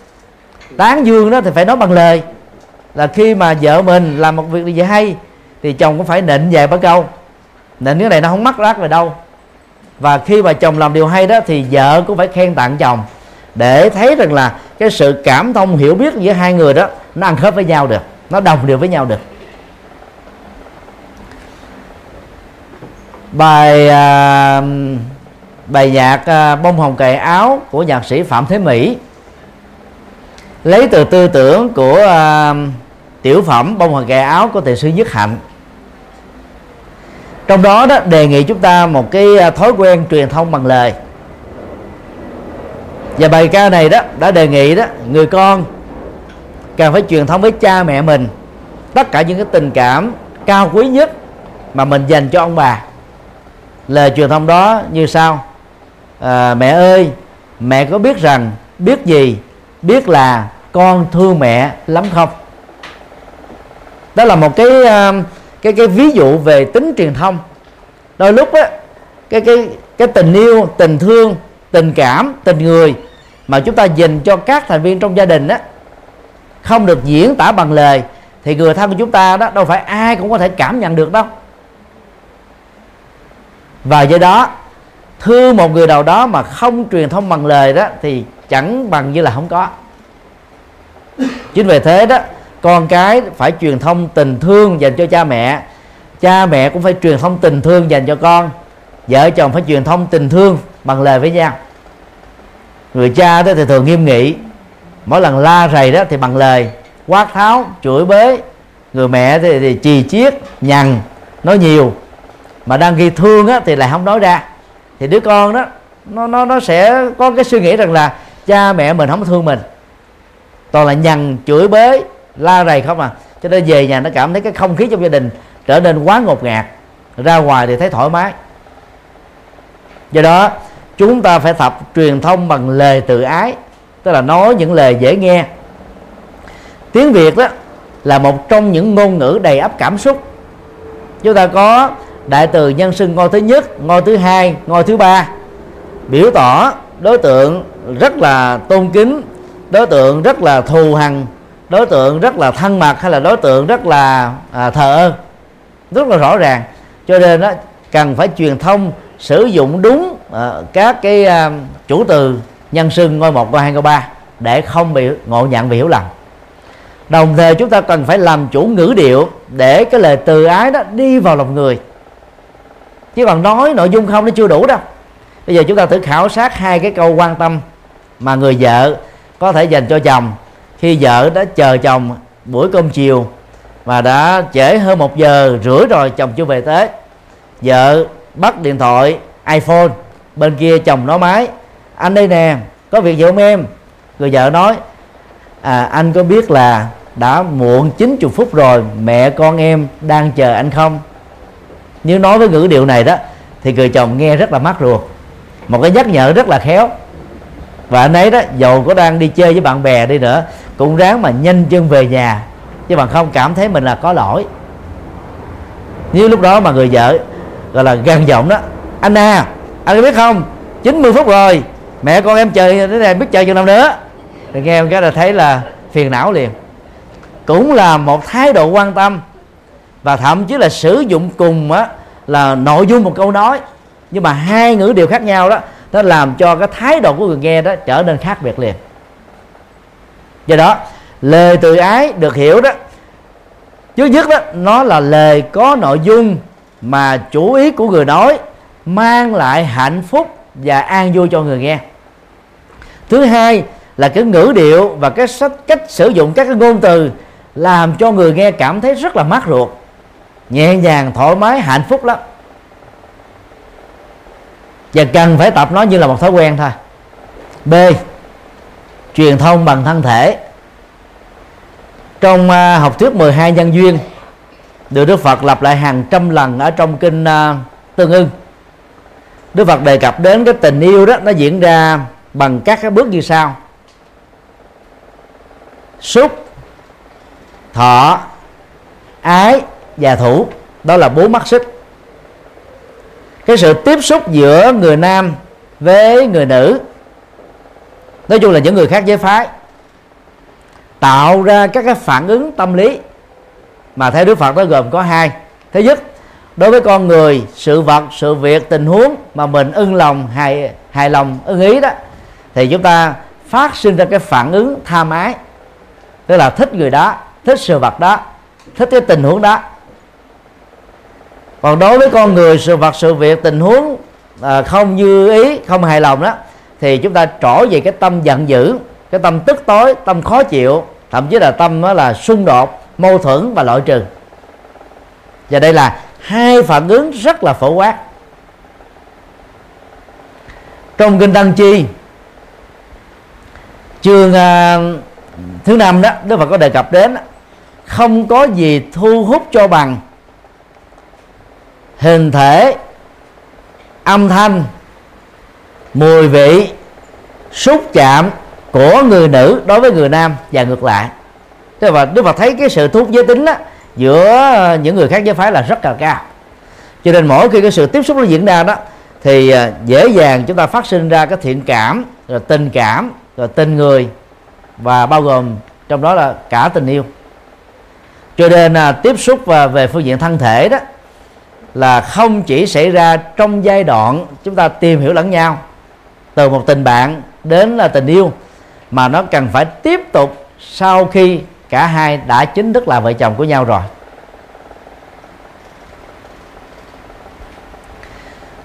Tán dương đó thì phải nói bằng lời. Là khi mà vợ mình làm một việc gì hay, thì chồng cũng phải nịnh vài ba câu. Nịnh cái này nó không mắc rác về đâu. Và khi mà chồng làm điều hay đó thì vợ cũng phải khen tặng chồng để thấy rằng là cái sự cảm thông hiểu biết giữa hai người đó nó ăn khớp với nhau được nó đồng đều với nhau được. Bài à, bài nhạc à, bông hồng cài áo của nhạc sĩ phạm thế mỹ. Lấy từ tư tưởng của à, tiểu phẩm bông hồng cài áo của thầy sư nhất hạnh. Trong đó đó đề nghị chúng ta một cái à, thói quen truyền thông bằng lời và bài ca này đó đã đề nghị đó người con cần phải truyền thông với cha mẹ mình. Tất cả những cái tình cảm cao quý nhất mà mình dành cho ông bà. Lời truyền thông đó như sau. À, mẹ ơi mẹ có biết rằng biết gì biết là con thương mẹ lắm không? Đó là một cái à, cái cái ví dụ về tính truyền thông. Đôi lúc á cái cái cái tình yêu tình thương tình cảm tình người mà chúng ta dành cho các thành viên trong gia đình á, không được diễn tả bằng lời, thì người thân của chúng ta đó, đâu phải ai cũng có thể cảm nhận được đâu. Và do đó thương một người nào đó mà không truyền thông bằng lời đó, thì chẳng bằng như là không có. Chính vì thế đó, con cái phải truyền thông tình thương dành cho cha mẹ cha mẹ cũng phải truyền thông tình thương dành cho con. Vợ chồng phải truyền thông tình thương bằng lời với nhau người cha đó thì thường nghiêm nghị. Mỗi lần la rầy đó thì bằng lời quát tháo chửi bới người mẹ thì, thì chì chiết nhằn nói nhiều. Mà đang ghi thương á, thì lại không nói ra. Thì đứa con đó nó nó nó sẽ có cái suy nghĩ rằng là cha mẹ mình không thương mình. Toàn là nhằn chửi bới la rầy không à. Cho nên về nhà nó cảm thấy cái không khí trong gia đình trở nên quá ngột ngạt. Ra ngoài thì thấy thoải mái. Do đó chúng ta phải tập truyền thông bằng lời tự ái tức là nói những lời dễ nghe. Tiếng việt đó là một trong những ngôn ngữ đầy ắp cảm xúc. Chúng ta có đại từ nhân xưng ngôi thứ nhất ngôi thứ hai ngôi thứ ba. Biểu tỏ đối tượng rất là tôn kính đối tượng rất là thù hằn đối tượng rất là thân mật hay là đối tượng rất là à, thờ ơ. Rất là rõ ràng. Cho nên đó cần phải truyền thông sử dụng đúng à, các cái à, chủ từ nhân xưng ngôi một ngôi hai ngôi ba để không bị ngộ nhận bị hiểu lầm. Đồng thời chúng ta cần phải làm chủ ngữ điệu để cái lời từ ái đó đi vào lòng người. Chứ còn nói nội dung không nó chưa đủ đâu. Bây giờ chúng ta thử khảo sát hai cái câu quan tâm mà người vợ có thể dành cho chồng khi vợ đã chờ chồng buổi cơm chiều và đã trễ hơn một giờ rưỡi rồi chồng chưa về tới. Vợ bắt điện thoại iphone bên kia chồng nói máy anh đây nè, có việc gì không em? Người vợ nói à anh có biết là đã muộn 90 phút rồi mẹ con em đang chờ anh không? Nếu nói với ngữ điệu này đó, thì người chồng nghe rất là mắc ruột. Một cái nhắc nhở rất là khéo. Và anh ấy đó, dầu có đang đi chơi với bạn bè đi nữa, cũng ráng mà nhanh chân về nhà. Chứ bằng không cảm thấy mình là có lỗi. Nếu lúc đó mà người vợ, gọi là gan giọng đó, anh à anh có biết không? 90 phút rồi. Mẹ con em chờ, thế này biết chờ chừng nào nữa. Thì nghe em cái là thấy là phiền não liền. Cũng là một thái độ quan tâm và thậm chí là sử dụng cùng á, là nội dung một câu nói. Nhưng mà hai ngữ đều khác nhau đó, nó làm cho cái thái độ của người nghe đó trở nên khác biệt liền. Do đó, lời từ ái được hiểu đó, trước nhất đó, nó là lời có nội dung mà chủ ý của người nói mang lại hạnh phúc và an vui cho người nghe. Thứ hai là cái ngữ điệu và cái cách sử dụng các cái ngôn từ làm cho người nghe cảm thấy rất là mát ruột nhẹ nhàng thoải mái hạnh phúc lắm. Và cần phải tập nó như là một thói quen thôi. B. Truyền thông bằng thân thể. Trong uh, học thuyết 12 nhân duyên được Đức Phật lặp lại hàng trăm lần ở trong kinh uh, Tương ưng. Đức Phật đề cập đến cái tình yêu đó, nó diễn ra bằng các cái bước như sau. Xúc, thọ, ái và thủ. Đó là bốn mắt xích. Cái sự tiếp xúc giữa người nam với người nữ, nói chung là những người khác giới phái, tạo ra các cái phản ứng tâm lý mà theo Đức Phật nó gồm có hai. Thứ nhất đối với con người sự vật sự việc tình huống mà mình ưng lòng hài hài lòng ưng ý đó thì chúng ta phát sinh ra cái phản ứng tha mái tức là thích người đó thích sự vật đó thích cái tình huống đó. Còn đối với con người sự vật sự việc tình huống à, không như ý không hài lòng đó thì chúng ta trỏ về cái tâm giận dữ cái tâm tức tối tâm khó chịu thậm chí là tâm đó là xung đột mâu thuẫn và loại trừ. Và đây là hai phản ứng rất là phổ quát. Trong kinh tăng chi chương uh, à, thứ năm đó đức phật có đề cập đến không có gì thu hút cho bằng hình thể âm thanh mùi vị xúc chạm của người nữ đối với người nam và ngược lại. Thế và Đức Phật thấy cái sự thu hút giới tính đó, giữa những người khác giới phái là rất là cao. Cho nên mỗi khi cái sự tiếp xúc nó diễn ra đó, thì à, dễ dàng chúng ta phát sinh ra cái thiện cảm, rồi tình cảm, rồi tình người, và bao gồm trong đó là cả tình yêu. Cho nên là tiếp xúc và về phương diện thân thể đó, là không chỉ xảy ra trong giai đoạn chúng ta tìm hiểu lẫn nhau, từ một tình bạn đến là tình yêu, mà nó cần phải tiếp tục sau khi cả hai đã chính thức là vợ chồng của nhau rồi.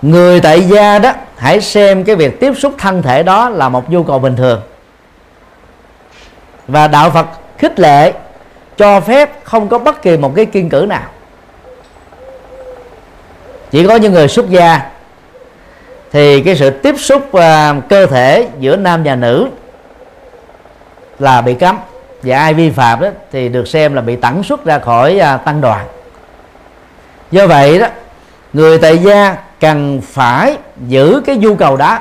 Người tại gia đó hãy xem cái việc tiếp xúc thân thể đó là một nhu cầu bình thường. Và đạo phật khích lệ cho phép không có bất kỳ một cái kiên cử nào. Chỉ có những người xuất gia thì cái sự tiếp xúc uh, cơ thể giữa nam và nữ là bị cấm và ai vi phạm đó thì được xem là bị tẩn xuất ra khỏi à, tăng đoàn. Do vậy đó người tại gia cần phải giữ cái nhu cầu đó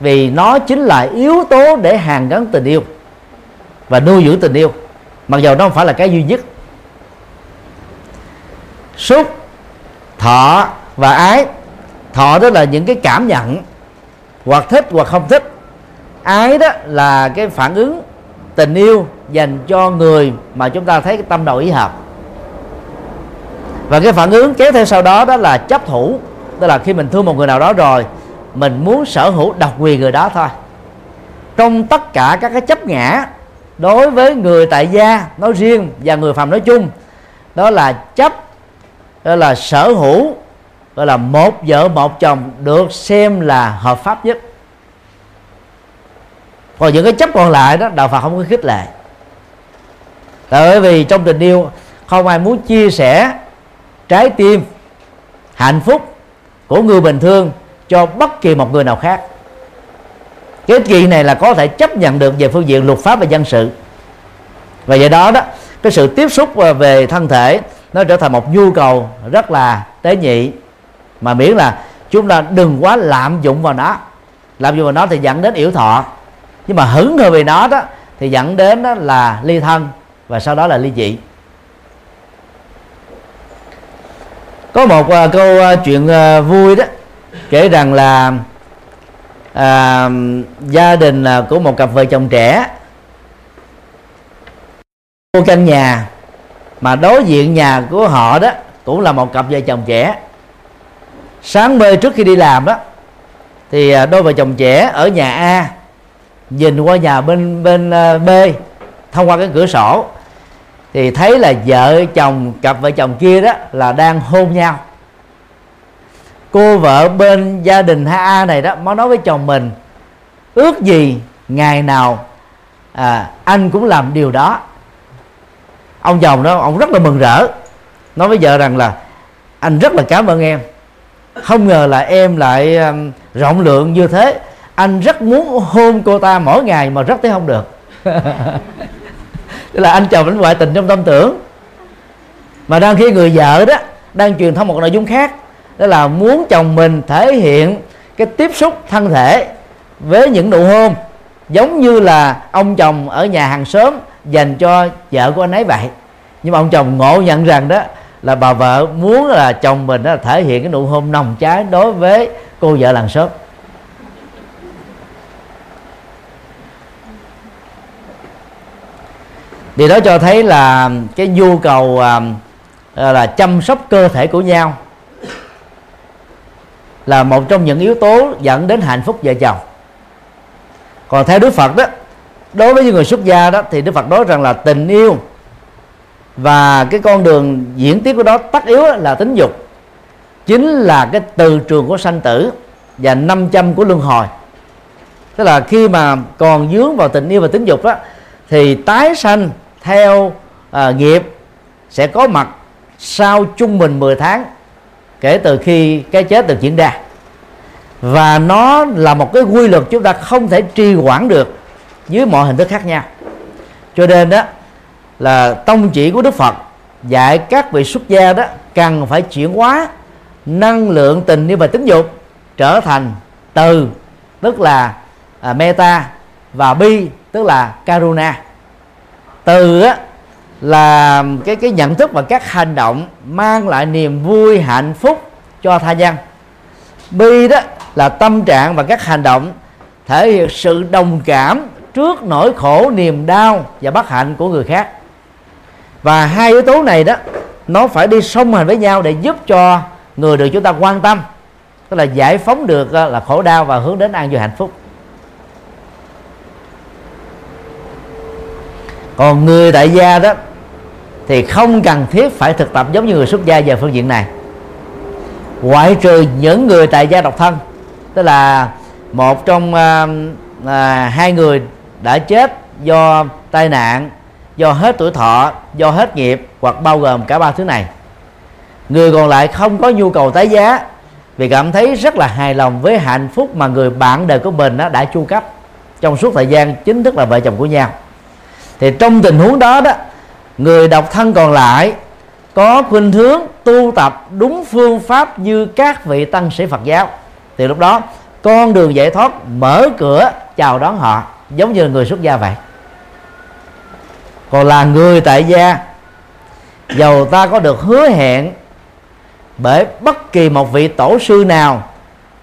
vì nó chính là yếu tố để hàn gắn tình yêu và nuôi dưỡng tình yêu mặc dù nó không phải là cái duy nhất. Xúc thọ và ái thọ đó là những cái cảm nhận hoặc thích hoặc không thích. Ái đó là cái phản ứng tình yêu dành cho người mà chúng ta thấy cái tâm đầu ý hợp. Và cái phản ứng kéo theo sau đó đó là chấp thủ. Tức là khi mình thương một người nào đó rồi, mình muốn sở hữu độc quyền người đó thôi. Trong tất cả các cái chấp ngã đối với người tại gia nói riêng và người phàm nói chung, đó là chấp, đó là sở hữu gọi là một vợ một chồng được xem là hợp pháp nhất. Còn những cái chấp còn lại đó, đạo phật không có khích lệ tại bởi vì trong tình yêu, không ai muốn chia sẻ trái tim, hạnh phúc của người bình thường cho bất kỳ một người nào khác. Cái kỳ này là có thể chấp nhận được về phương diện luật pháp và dân sự. Và do đó đó, cái sự tiếp xúc về thân thể nó trở thành một nhu cầu rất là tế nhị. Mà miễn là chúng ta đừng quá lạm dụng vào nó. Lạm dụng vào nó thì dẫn đến yểu thọ. Nhưng mà hứng hơn về nó đó, thì dẫn đến đó là ly thân và sau đó là ly dị. Có một uh, câu uh, chuyện uh, vui đó kể rằng là uh, gia đình uh, của một cặp vợ chồng trẻ mua căn nhà mà đối diện nhà của họ đó cũng là một cặp vợ chồng trẻ. Sáng mê trước khi đi làm đó thì đôi vợ chồng trẻ ở nhà A nhìn qua nhà bên bên B thông qua cái cửa sổ thì thấy là vợ chồng cặp vợ chồng kia đó là đang hôn nhau. Cô vợ bên gia đình A này đó mới nói với chồng mình ước gì ngày nào à, anh cũng làm điều đó. Ông chồng đó ông rất là mừng rỡ nói với vợ rằng là anh rất là cảm ơn em. Không ngờ là em lại um, rộng lượng như thế. Anh rất muốn hôn cô ta mỗi ngày mà rất thấy không được. Tức là anh chồng anh ngoại tình trong tâm tưởng. Mà đang khi người vợ đó đang truyền thông một nội dung khác. Đó là muốn chồng mình thể hiện cái tiếp xúc thân thể với những nụ hôn. Giống như là ông chồng ở nhà hàng xóm dành cho vợ của anh ấy vậy. Nhưng mà ông chồng ngộ nhận rằng đó là bà vợ muốn là chồng mình đó thể hiện cái nụ hôn nồng cháy đối với cô vợ làng xóm. Điều đó cho thấy là cái nhu cầu à, là chăm sóc cơ thể của nhau là một trong những yếu tố dẫn đến hạnh phúc vợ chồng. Còn theo đức phật đó đối với những người xuất gia đó thì đức phật nói rằng là tình yêu và cái con đường diễn tiếp của đó tất yếu là tính dục chính là cái từ trường của sanh tử và năm trăm của luân hồi. Tức là khi mà còn dướng vào tình yêu và tính dục đó thì tái sanh theo à, nghiệp sẽ có mặt sau trung bình 10 tháng kể từ khi cái chết được diễn ra và nó là một cái quy luật chúng ta không thể trì hoãn được dưới mọi hình thức khác nhau. Cho nên đó là tông chỉ của Đức Phật dạy các vị xuất gia đó cần phải chuyển hóa năng lượng tình yêu và tính dục trở thành từ tức là à, meta và bi tức là karuna từ á, là cái cái nhận thức và các hành động mang lại niềm vui hạnh phúc cho tha nhân. Bi đó là tâm trạng và các hành động thể hiện sự đồng cảm trước nỗi khổ niềm đau và bất hạnh của người khác. Và hai yếu tố này đó nó phải đi song hành với nhau để giúp cho người được chúng ta quan tâm tức là giải phóng được ờ, là khổ đau và hướng đến an vui hạnh phúc. Còn người tại gia đó thì không cần thiết phải thực tập giống như người xuất gia về phương diện này. Ngoại trừ những người tại gia độc thân tức là một trong à, à, hai người đã chết do tai nạn do hết tuổi thọ do hết nghiệp hoặc bao gồm cả ba thứ này. Người còn lại không có nhu cầu tái giá vì cảm thấy rất là hài lòng với hạnh phúc mà người bạn đời của mình đã chu cấp trong suốt thời gian chính thức là vợ chồng của nhau thì trong tình huống đó đó, người độc thân còn lại có khuynh hướng tu tập đúng phương pháp như các vị tăng sĩ Phật giáo. Thì lúc đó, con đường giải thoát mở cửa chào đón họ, giống như người xuất gia vậy. Còn là người tại gia dầu ta có được hứa hẹn bởi bất kỳ một vị tổ sư nào,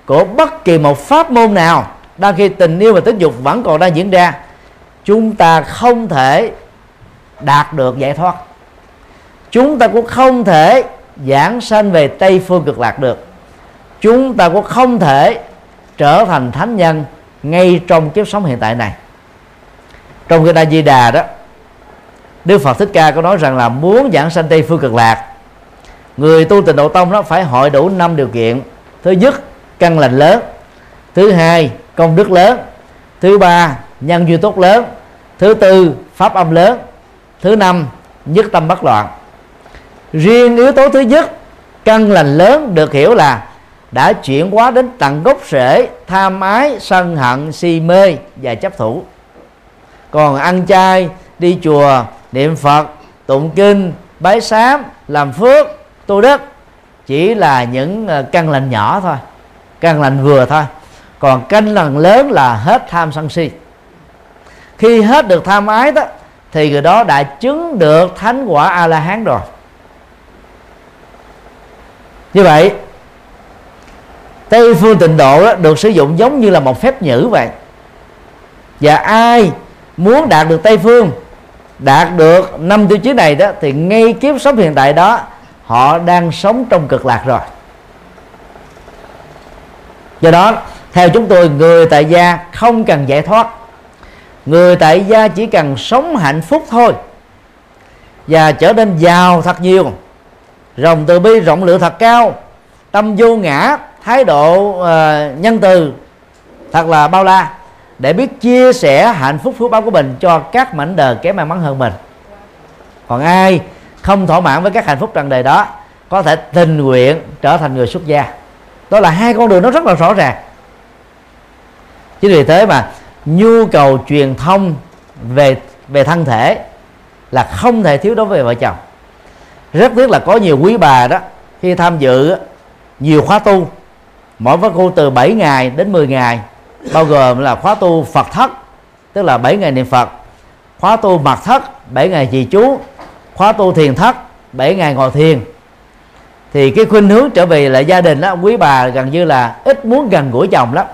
của bất kỳ một pháp môn nào, đang khi tình yêu và tính dục vẫn còn đang diễn ra chúng ta không thể đạt được giải thoát. Chúng ta cũng không thể giảng sanh về tây phương cực lạc được. Chúng ta cũng không thể trở thành thánh nhân ngay trong kiếp sống hiện tại này. Trong kinh A di đà đó, đức phật thích ca có nói rằng là muốn giảng sanh tây phương cực lạc, người tu tịnh độ tông đó phải hội đủ năm điều kiện. Thứ nhất, căn lành lớn. Thứ hai, công đức lớn. Thứ ba nhân duyên tốt lớn. Thứ tư, pháp âm lớn. Thứ năm, nhất tâm bất loạn. Riêng yếu tố thứ nhất, căn lành lớn được hiểu là đã chuyển hóa đến tận gốc rễ, tham ái, sân hận, si mê và chấp thủ. Còn ăn chay, đi chùa, niệm phật, tụng kinh, bái sám, làm phước, tu đức, chỉ là những ờ, căn lành nhỏ thôi, căn lành vừa thôi. Còn căn lành lớn là hết tham sân si khi hết được tham ái đó thì người đó đã chứng được thánh quả a la hán rồi. Như vậy tây phương tịnh độ đó, được sử dụng giống như là một phép nhữ vậy. Và ai muốn đạt được tây phương đạt được năm tiêu chí này đó thì ngay kiếp sống hiện tại đó họ đang sống trong cực lạc rồi. Do đó theo chúng tôi người tại gia không cần giải thoát người tại gia chỉ cần sống hạnh phúc thôi và trở nên giàu thật nhiều. Rồng từ bi rộng lượng thật cao. Tâm vô ngã thái độ uh, nhân từ thật là bao la. Để biết chia sẻ hạnh phúc phước báo của mình cho các mảnh đời kém may mắn hơn mình. Còn ai không thỏa mãn với các hạnh phúc trần đời đó có thể tình nguyện trở thành người xuất gia. Đó là hai con đường nó rất là rõ ràng. Chính vì thế mà nhu cầu truyền thông về về thân thể là không thể thiếu đối với vợ chồng. Rất tiếc là có nhiều quý bà đó, khi tham dự, nhiều khóa tu, mỗi khóa tu từ 7 ngày đến 10 ngày, bao gồm là khóa tu Phật thất, tức là 7 ngày niệm Phật, khóa tu mặt thất 7 ngày trì chú, khóa tu thiền thất 7 ngày ngồi thiền. Thì cái khuynh hướng trở về lại gia đình đó, quý bà gần như là ít muốn gần gũi chồng lắm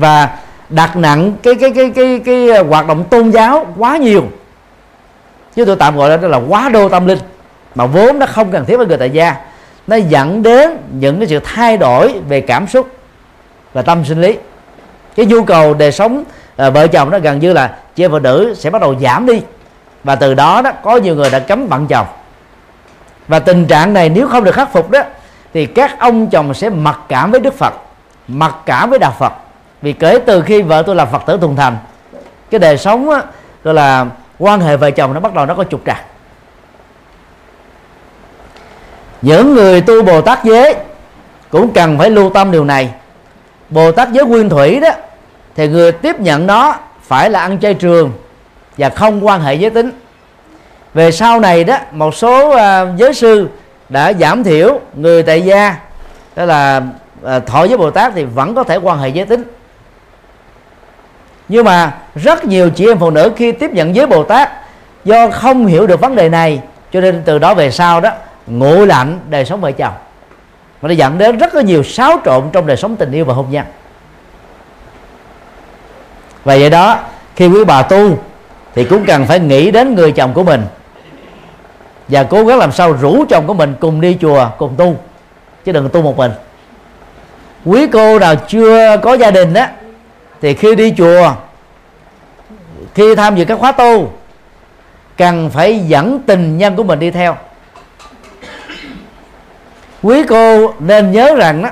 và đặt nặng cái cái cái cái cái hoạt động tôn giáo quá nhiều. Chứ tôi tạm gọi đó là quá đô tâm linh mà vốn nó không cần thiết với người tại gia. Nó dẫn đến những cái sự thay đổi về cảm xúc và tâm sinh lý. Cái nhu cầu đời sống à, vợ chồng nó gần như là chị em phụ nữ sẽ bắt đầu giảm đi. Và từ đó đó có nhiều người đã cấm bạn chồng. Và tình trạng này nếu không được khắc phục đó thì các ông chồng sẽ mặc cảm với đức phật mặc cảm với đạo phật vì kể từ khi vợ tôi là phật tử thuần thành cái đời sống á, gọi là quan hệ vợ chồng nó bắt đầu nó có trục trặc. Những người tu bồ tát giới cũng cần phải lưu tâm điều này. Bồ tát giới nguyên thủy đó thì người tiếp nhận nó phải là ăn chay trường và không quan hệ giới tính. Về sau này đó một số uh, giới sư đã giảm thiểu người tại gia đó là uh, thọ với bồ tát thì vẫn có thể quan hệ giới tính nhưng mà rất nhiều chị em phụ nữ khi tiếp nhận giới bồ tát do không hiểu được vấn đề này, cho nên từ đó về sau đó nguội lạnh đời sống vợ chồng. Mà nó dẫn đến rất là nhiều xáo trộn trong đời sống tình yêu và hôn nhân. Và vậy đó, khi quý bà tu thì cũng cần phải nghĩ đến người chồng của mình và cố gắng làm sao rủ chồng của mình cùng đi chùa, cùng tu, chứ đừng tu một mình. Quý cô nào chưa có gia đình á thì khi đi chùa, khi tham dự các khóa tu, cần phải dẫn tình nhân của mình đi theo. Quý cô nên nhớ rằng đó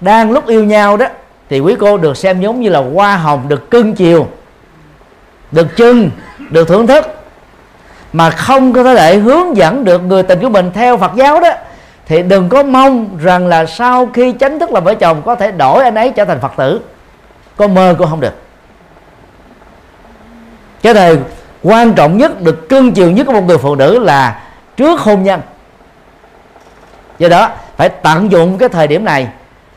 đang lúc yêu nhau đó, thì quý cô được xem giống như là hoa hồng được cưng chiều, được trưng được thưởng thức, mà không có thể hướng dẫn được người tình của mình theo Phật giáo đó, thì đừng có mong rằng là sau khi chánh thức là vợ chồng có thể đổi anh ấy trở thành Phật tử có mơ cũng không được. Cái này quan trọng nhất, được cưng chiều nhất của một người phụ nữ là trước hôn nhân. Do đó, phải tận dụng cái thời điểm này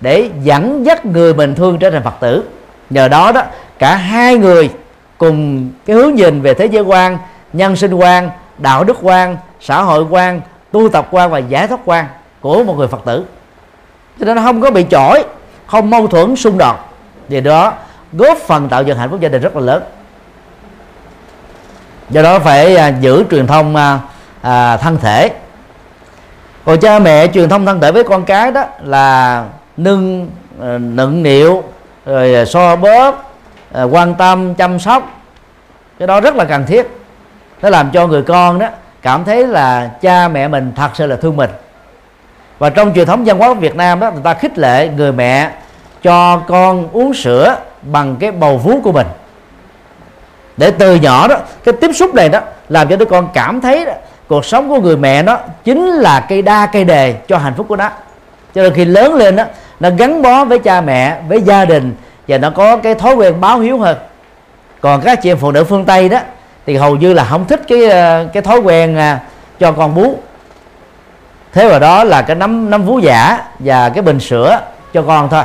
để dẫn dắt người mình thương trở thành phật tử. Nhờ đó đó, cả hai người cùng cái hướng nhìn về thế giới quan, nhân sinh quan, đạo đức quan, xã hội quan, tu tập quan và giải thoát quan của một người phật tử. Cho nên nó không có bị chổi, không mâu thuẫn xung đột vì đó góp phần tạo dựng hạnh phúc gia đình rất là lớn. Do đó phải à, giữ truyền thông à, à, thân thể. Còn cha mẹ truyền thông thân thể với con cái đó là nâng à, nựng niệu rồi so bóp à, quan tâm chăm sóc. Cái đó rất là cần thiết. Nó làm cho người con đó cảm thấy là cha mẹ mình thật sự là thương mình. Và trong truyền thống văn hóa Việt Nam đó người ta khích lệ người mẹ cho con uống sữa bằng cái bầu vú của mình. Để từ nhỏ đó cái tiếp xúc này đó làm cho đứa con cảm thấy đó, cuộc sống của người mẹ nó chính là cây đa cây đề cho hạnh phúc của nó. Cho nên khi lớn lên đó nó gắn bó với cha mẹ với gia đình và nó có cái thói quen báo hiếu hơn. Còn các chị em phụ nữ phương tây đó thì hầu như là không thích cái ờ, cái thói quen à, cho con bú. Thế vào đó là cái nắm nắm vú giả và cái bình sữa cho con thôi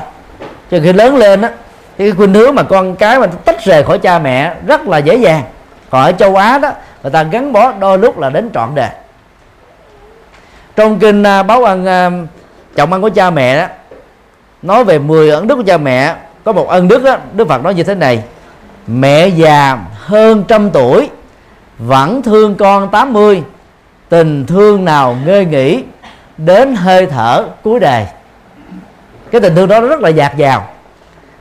cho khi lớn lên á, cái khuynh hướng mà con cái mà tách rời khỏi cha mẹ rất là dễ dàng. Còn ở châu Á đó, người ta gắn bó đôi lúc là đến trọn đời. Trong kinh à, báo ân à, trọng ăn của cha mẹ đó, nói về 10 ân đức của cha mẹ, có một ân đức đó Đức Phật nói như thế này, mẹ già hơn trăm tuổi, vẫn thương con 80 tình thương nào ngơi nghỉ, đến hơi thở cuối đời cái tình thương đó rất là dạt dào.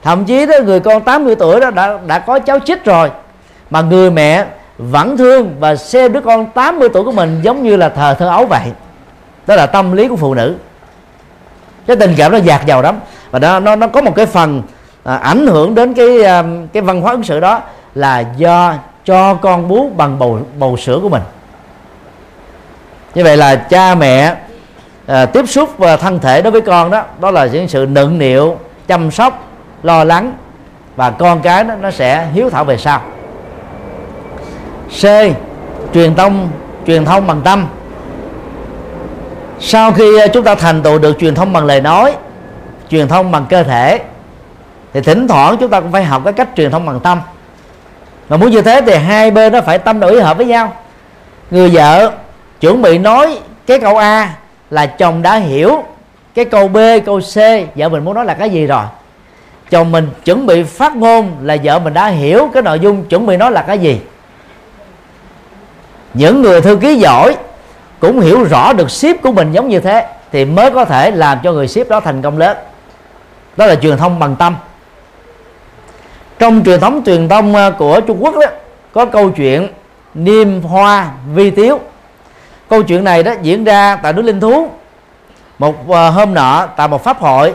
Thậm chí đó người con 80 tuổi đó đã đã có cháu chích rồi mà người mẹ vẫn thương và xem đứa con 80 tuổi của mình giống như là thờ thơ ấu vậy. Đó là tâm lý của phụ nữ. Cái tình cảm nó dạt dào lắm. Và nó nó nó có một cái phần à, ảnh hưởng đến cái à, cái văn hóa ứng xử đó là do cho con bú bằng bầu bầu sữa của mình. Như vậy là cha mẹ à, tiếp xúc và thân thể đối với con đó đó là những sự nựng niệu chăm sóc lo lắng và con cái đó nó sẽ hiếu thảo về sau. C truyền thông truyền thông bằng tâm. Sau khi à, chúng ta thành tựu được truyền thông bằng lời nói truyền thông bằng cơ thể thì thỉnh thoảng chúng ta cũng phải học cái cách truyền thông bằng tâm. Mà muốn như thế thì hai bên nó phải tâm đổi hợp với nhau. Người vợ chuẩn bị nói cái câu a là chồng đã hiểu cái câu b, câu c, vợ mình muốn nói là cái gì rồi. Chồng mình chuẩn bị phát ngôn là vợ mình đã hiểu cái nội dung chuẩn bị nói là cái gì. Những người thư ký giỏi cũng hiểu rõ được ship của mình giống như thế thì mới có thể làm cho người ship đó thành công lớn. Đó là truyền thông bằng tâm. Trong truyền thống truyền thông à, của Trung Quốc đó, có câu chuyện niêm hoa vi tiếu câu chuyện này đó diễn ra tại núi Linh Thú. Một ờ, hôm nọ tại một pháp hội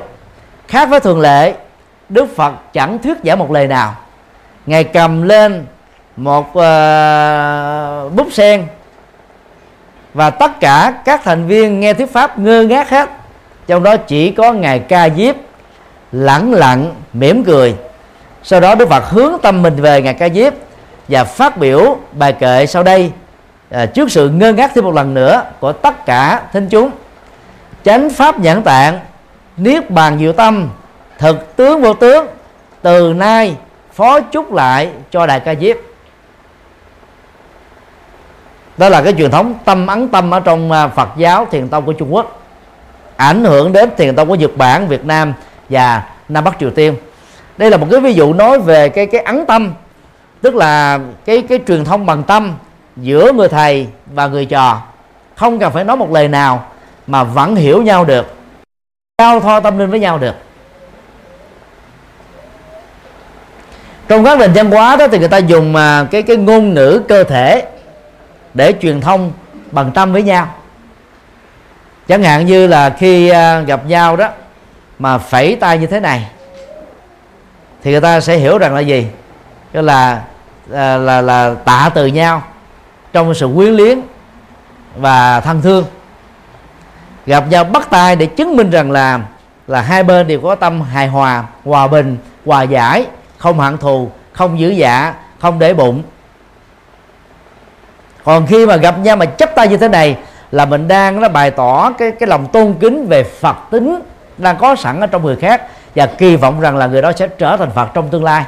khác với thường lệ Đức Phật chẳng thuyết giảng một lời nào. Ngài cầm lên một uh, bút sen và tất cả các thành viên nghe thuyết pháp ngơ ngác hết. Trong đó chỉ có ngài ca diếp lẳng lặng mỉm cười. Sau đó đức phật hướng tâm mình về ngài ca diếp và phát biểu bài kệ sau đây à, trước sự ngơ ngác thêm một lần nữa của tất cả thính chúng chánh pháp nhãn tạng niết bàn diệu tâm thực tướng vô tướng từ nay phó chúc lại cho đại ca diếp. Đó là cái truyền thống tâm ấn tâm ở trong à, Phật giáo thiền tông của Trung Quốc ảnh hưởng đến thiền tông của Nhật Bản, Việt Nam và Nam Bắc Triều Tiên. Đây là một cái ví dụ nói về cái cái ấn tâm tức là cái cái truyền thông bằng tâm giữa người thầy và người trò. Không cần phải nói một lời nào mà vẫn hiểu nhau được giao thoa tâm linh với nhau được. Trong các nền văn hóa đó thì người ta dùng mà cái cái ngôn ngữ cơ thể để truyền thông bằng tâm với nhau. Chẳng hạn như là khi à, gặp nhau đó mà phẩy tay như thế này thì người ta sẽ hiểu rằng là gì? Tức là là là, là tạ từ nhau trong sự quyến liếng và thân thương. Gặp nhau bắt tay để chứng minh rằng là là hai bên đều có tâm hài hòa hòa bình, hòa giải, không hận thù, không giữ dạ không để bụng. Còn khi mà gặp nhau mà chấp tay như thế này là mình đang nó bày tỏ cái cái lòng tôn kính về Phật tính đang có sẵn ở trong người khác và kỳ vọng rằng là người đó sẽ trở thành Phật trong tương lai.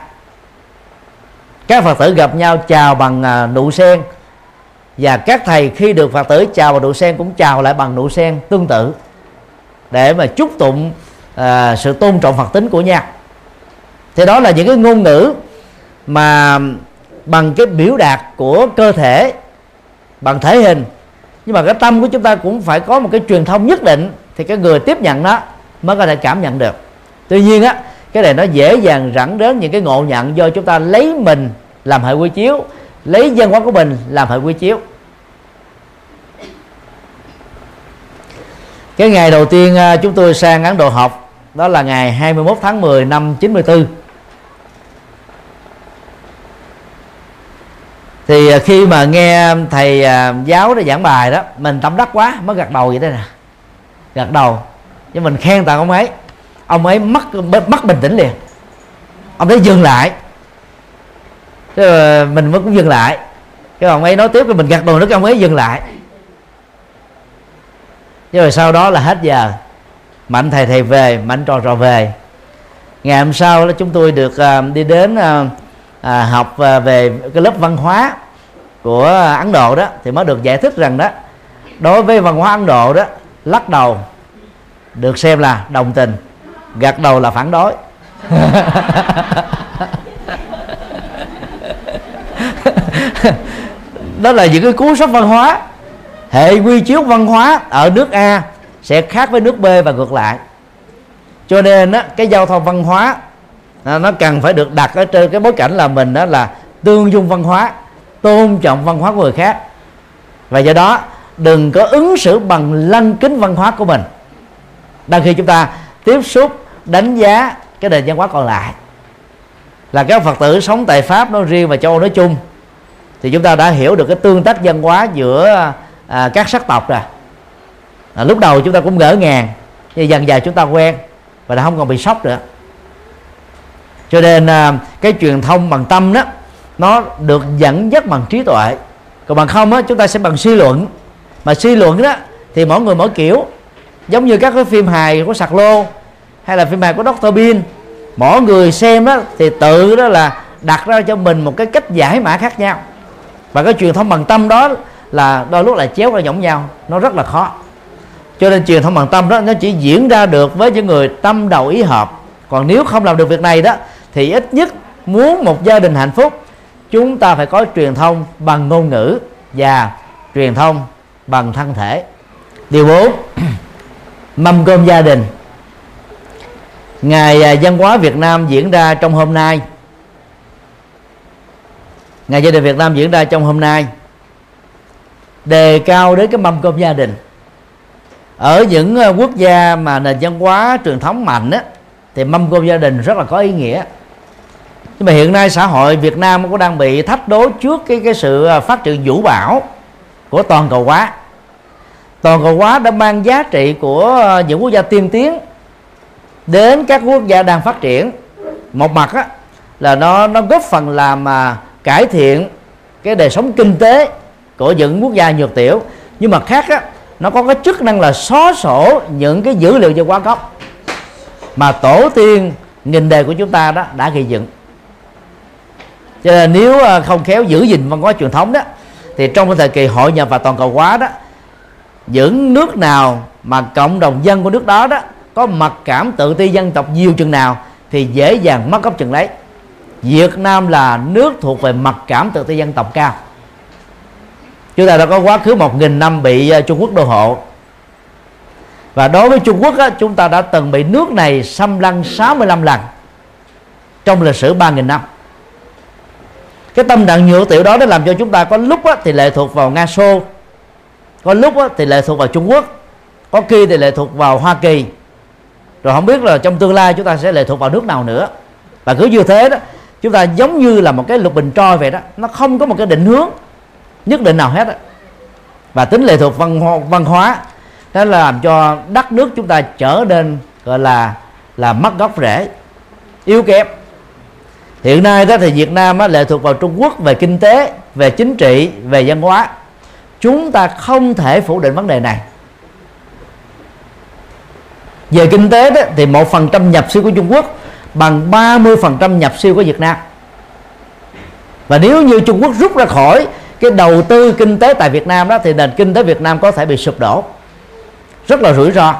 Các Phật tử gặp nhau chào bằng à, nụ sen và các thầy khi được Phật tử chào và nụ sen cũng chào lại bằng nụ sen tương tự để mà chúc tụng à, sự tôn trọng Phật tính của nhau. Thì đó là những cái ngôn ngữ mà bằng cái biểu đạt của cơ thể bằng thể hình. Nhưng mà cái tâm của chúng ta cũng phải có một cái truyền thông nhất định thì cái người tiếp nhận nó mới có thể cảm nhận được. Tuy nhiên á cái này nó dễ dàng dẫn đến những cái ngộ nhận do chúng ta lấy mình làm hệ quy chiếu lấy dân hóa của mình làm hệ quy chiếu. Cái ngày đầu tiên à, chúng tôi sang Ấn Độ học, đó là ngày 21 tháng 10 năm 94 thì à, khi mà nghe thầy à, giáo để giảng bài đó, mình tâm đắc quá, mới gật đầu vậy đây nè. Gật đầu. Nhưng mình khen tặng ông ấy. Ông ấy mất mất bình tĩnh liền. Ông ấy dừng lại. Thế mình mới cũng dừng lại. Cái ông ấy nói tiếp rồi mình gật đầu nước ông ấy dừng lại. Nhưng rồi sau đó là hết giờ. Mạnh thầy thầy về mạnh trò trò về. Ngày hôm sau là chúng tôi được uh, đi đến uh, học uh, về cái lớp văn hóa của Ấn Độ đó thì mới được giải thích rằng đó đối với văn hóa Ấn Độ đó lắc đầu được xem là đồng tình gật đầu là phản đối. đó là những cái cú sốc văn hóa. Hệ quy chiếu văn hóa ở nước A sẽ khác với nước B và ngược lại. Cho nên á, cái giao thông văn hóa à, nó cần phải được đặt ở trên cái bối cảnh là mình đó là tương dung văn hóa tôn trọng văn hóa của người khác. Và do đó đừng có ứng xử bằng lăng kính văn hóa của mình. Đang khi chúng ta tiếp xúc đánh giá cái nền văn hóa còn lại là các phật tử sống tại pháp nói riêng và châu âu nói chung thì chúng ta đã hiểu được cái tương tác văn hóa giữa à, các sắc tộc rồi. À, lúc đầu chúng ta cũng ngỡ ngàng nhưng dần dần chúng ta quen và đã không còn bị sốc nữa. Cho nên à, cái truyền thông bằng tâm đó nó được dẫn dắt bằng trí tuệ. Còn bằng không á chúng ta sẽ bằng suy luận. Mà suy luận đó thì mỗi người mỗi kiểu giống như các cái phim hài của sạc lô hay là phim hài của Dr. Bean mỗi người xem đó thì tự đó là đặt ra cho mình một cái cách giải mã khác nhau và cái truyền thông bằng tâm đó là đôi lúc là chéo ra giống nhau, nó rất là khó. Cho nên truyền thông bằng tâm đó, nó chỉ diễn ra được với những người tâm đầu ý hợp. Còn nếu không làm được việc này đó, thì ít nhất muốn một gia đình hạnh phúc, chúng ta phải có truyền thông bằng ngôn ngữ và truyền thông bằng thân thể. Điều 4 mâm cơm gia đình. Ngày à, văn hóa Việt Nam diễn ra trong hôm nay ngày gia đình Việt Nam diễn ra trong hôm nay. Đề cao đến cái mâm cơm gia đình. Ở những ờ, quốc gia mà nền văn hóa truyền thống mạnh á thì mâm cơm gia đình rất là có ý nghĩa. Nhưng mà hiện nay xã hội Việt Nam cũng đang bị thách đố trước cái cái sự ờ, phát triển vũ bão của toàn cầu hóa. Toàn cầu hóa đã mang giá trị của ờ, những quốc gia tiên tiến đến các quốc gia đang phát triển. Một mặt á, là nó nó góp phần làm mà cải thiện cái đời sống kinh tế của những quốc gia nhược tiểu. Nhưng mà khác á, nó có cái chức năng là xóa sổ những cái dữ liệu về quá gốc. Mà tổ tiên nghìn đề của chúng ta đó đã gây dựng. Cho nên nếu à, không khéo giữ gìn văn hóa truyền thống đó thì trong cái thời kỳ hội nhập và toàn cầu hóa đó những nước nào mà cộng đồng dân của nước đó đó có mặc cảm tự ti dân tộc nhiều chừng nào thì dễ dàng mất gốc chừng đấy Việt Nam là nước thuộc về mặc cảm tự ti dân tộc cao. Chúng ta đã có quá khứ một nghìn năm bị ờ, Trung Quốc đô hộ. Và đối với Trung Quốc á, chúng ta đã từng bị nước này xâm lăng 65 lần trong lịch sử 3.000 năm. Cái tâm trạng nhựa tiểu đó đã làm cho chúng ta có lúc á, thì lệ thuộc vào Nga Xô có lúc á, thì lệ thuộc vào Trung Quốc có khi thì lệ thuộc vào Hoa Kỳ. Rồi không biết là trong tương lai chúng ta sẽ lệ thuộc vào nước nào nữa. Và cứ như thế đó chúng ta giống như là một cái lục bình trôi vậy đó. Nó không có một cái định hướng nhất định nào hết đó. và tính lệ thuộc văn hóa, văn hóa đó là làm cho đất nước chúng ta trở nên gọi là là mất gốc rễ yếu kém. Hiện nay đó thì Việt Nam á, lệ thuộc vào Trung Quốc về kinh tế về chính trị về văn hóa. Chúng ta không thể phủ định vấn đề này. Về kinh tế đó thì một phần trăm nhập siêu của Trung Quốc bằng 30% nhập siêu của Việt Nam. Và nếu như Trung Quốc rút ra khỏi cái đầu tư kinh tế tại Việt Nam đó, thì nền kinh tế Việt Nam có thể bị sụp đổ. Rất là rủi ro.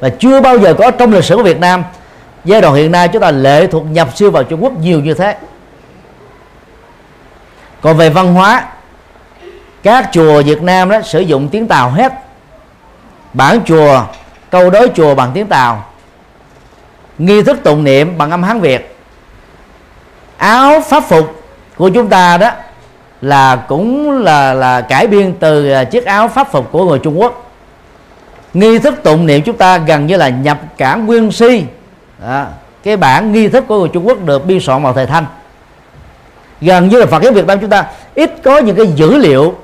Và chưa bao giờ có trong lịch sử của Việt Nam, giai đoạn hiện nay chúng ta lệ thuộc nhập siêu vào Trung Quốc nhiều như thế. Còn về văn hóa, các chùa Việt Nam đó sử dụng tiếng Tàu hết. Bản chùa, câu đối chùa bằng tiếng Tàu nghi thức tụng niệm bằng âm Hán Việt. Áo pháp phục của chúng ta đó là cũng là là cải biên từ à, chiếc áo pháp phục của người Trung Quốc. Nghi thức tụng niệm chúng ta gần như là nhập cả nguyên si. Đó. cái bản nghi thức của người Trung Quốc được biên soạn vào thời Thanh. Gần như là Phật giáo Việt Nam chúng ta ít có những cái dữ liệu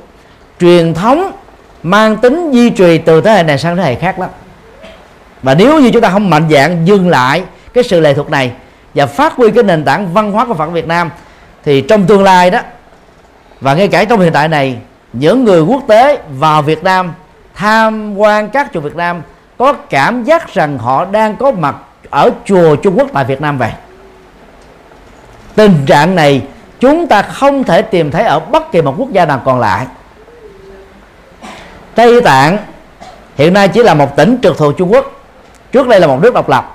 truyền thống mang tính di truyền từ thế hệ này sang thế hệ khác lắm và nếu như chúng ta không mạnh dạng, dừng lại cái sự lệ thuộc này và phát huy cái nền tảng văn hóa của Phật Việt Nam, thì trong tương lai đó, và ngay cả trong hiện tại này, những người quốc tế vào Việt Nam, tham quan các chùa Việt Nam, có cảm giác rằng họ đang có mặt ở chùa Trung Quốc tại Việt Nam vậy. Tình trạng này chúng ta không thể tìm thấy ở bất kỳ một quốc gia nào còn lại. Tây Tạng hiện nay chỉ là một tỉnh trực thuộc Trung Quốc trước đây là một nước độc lập.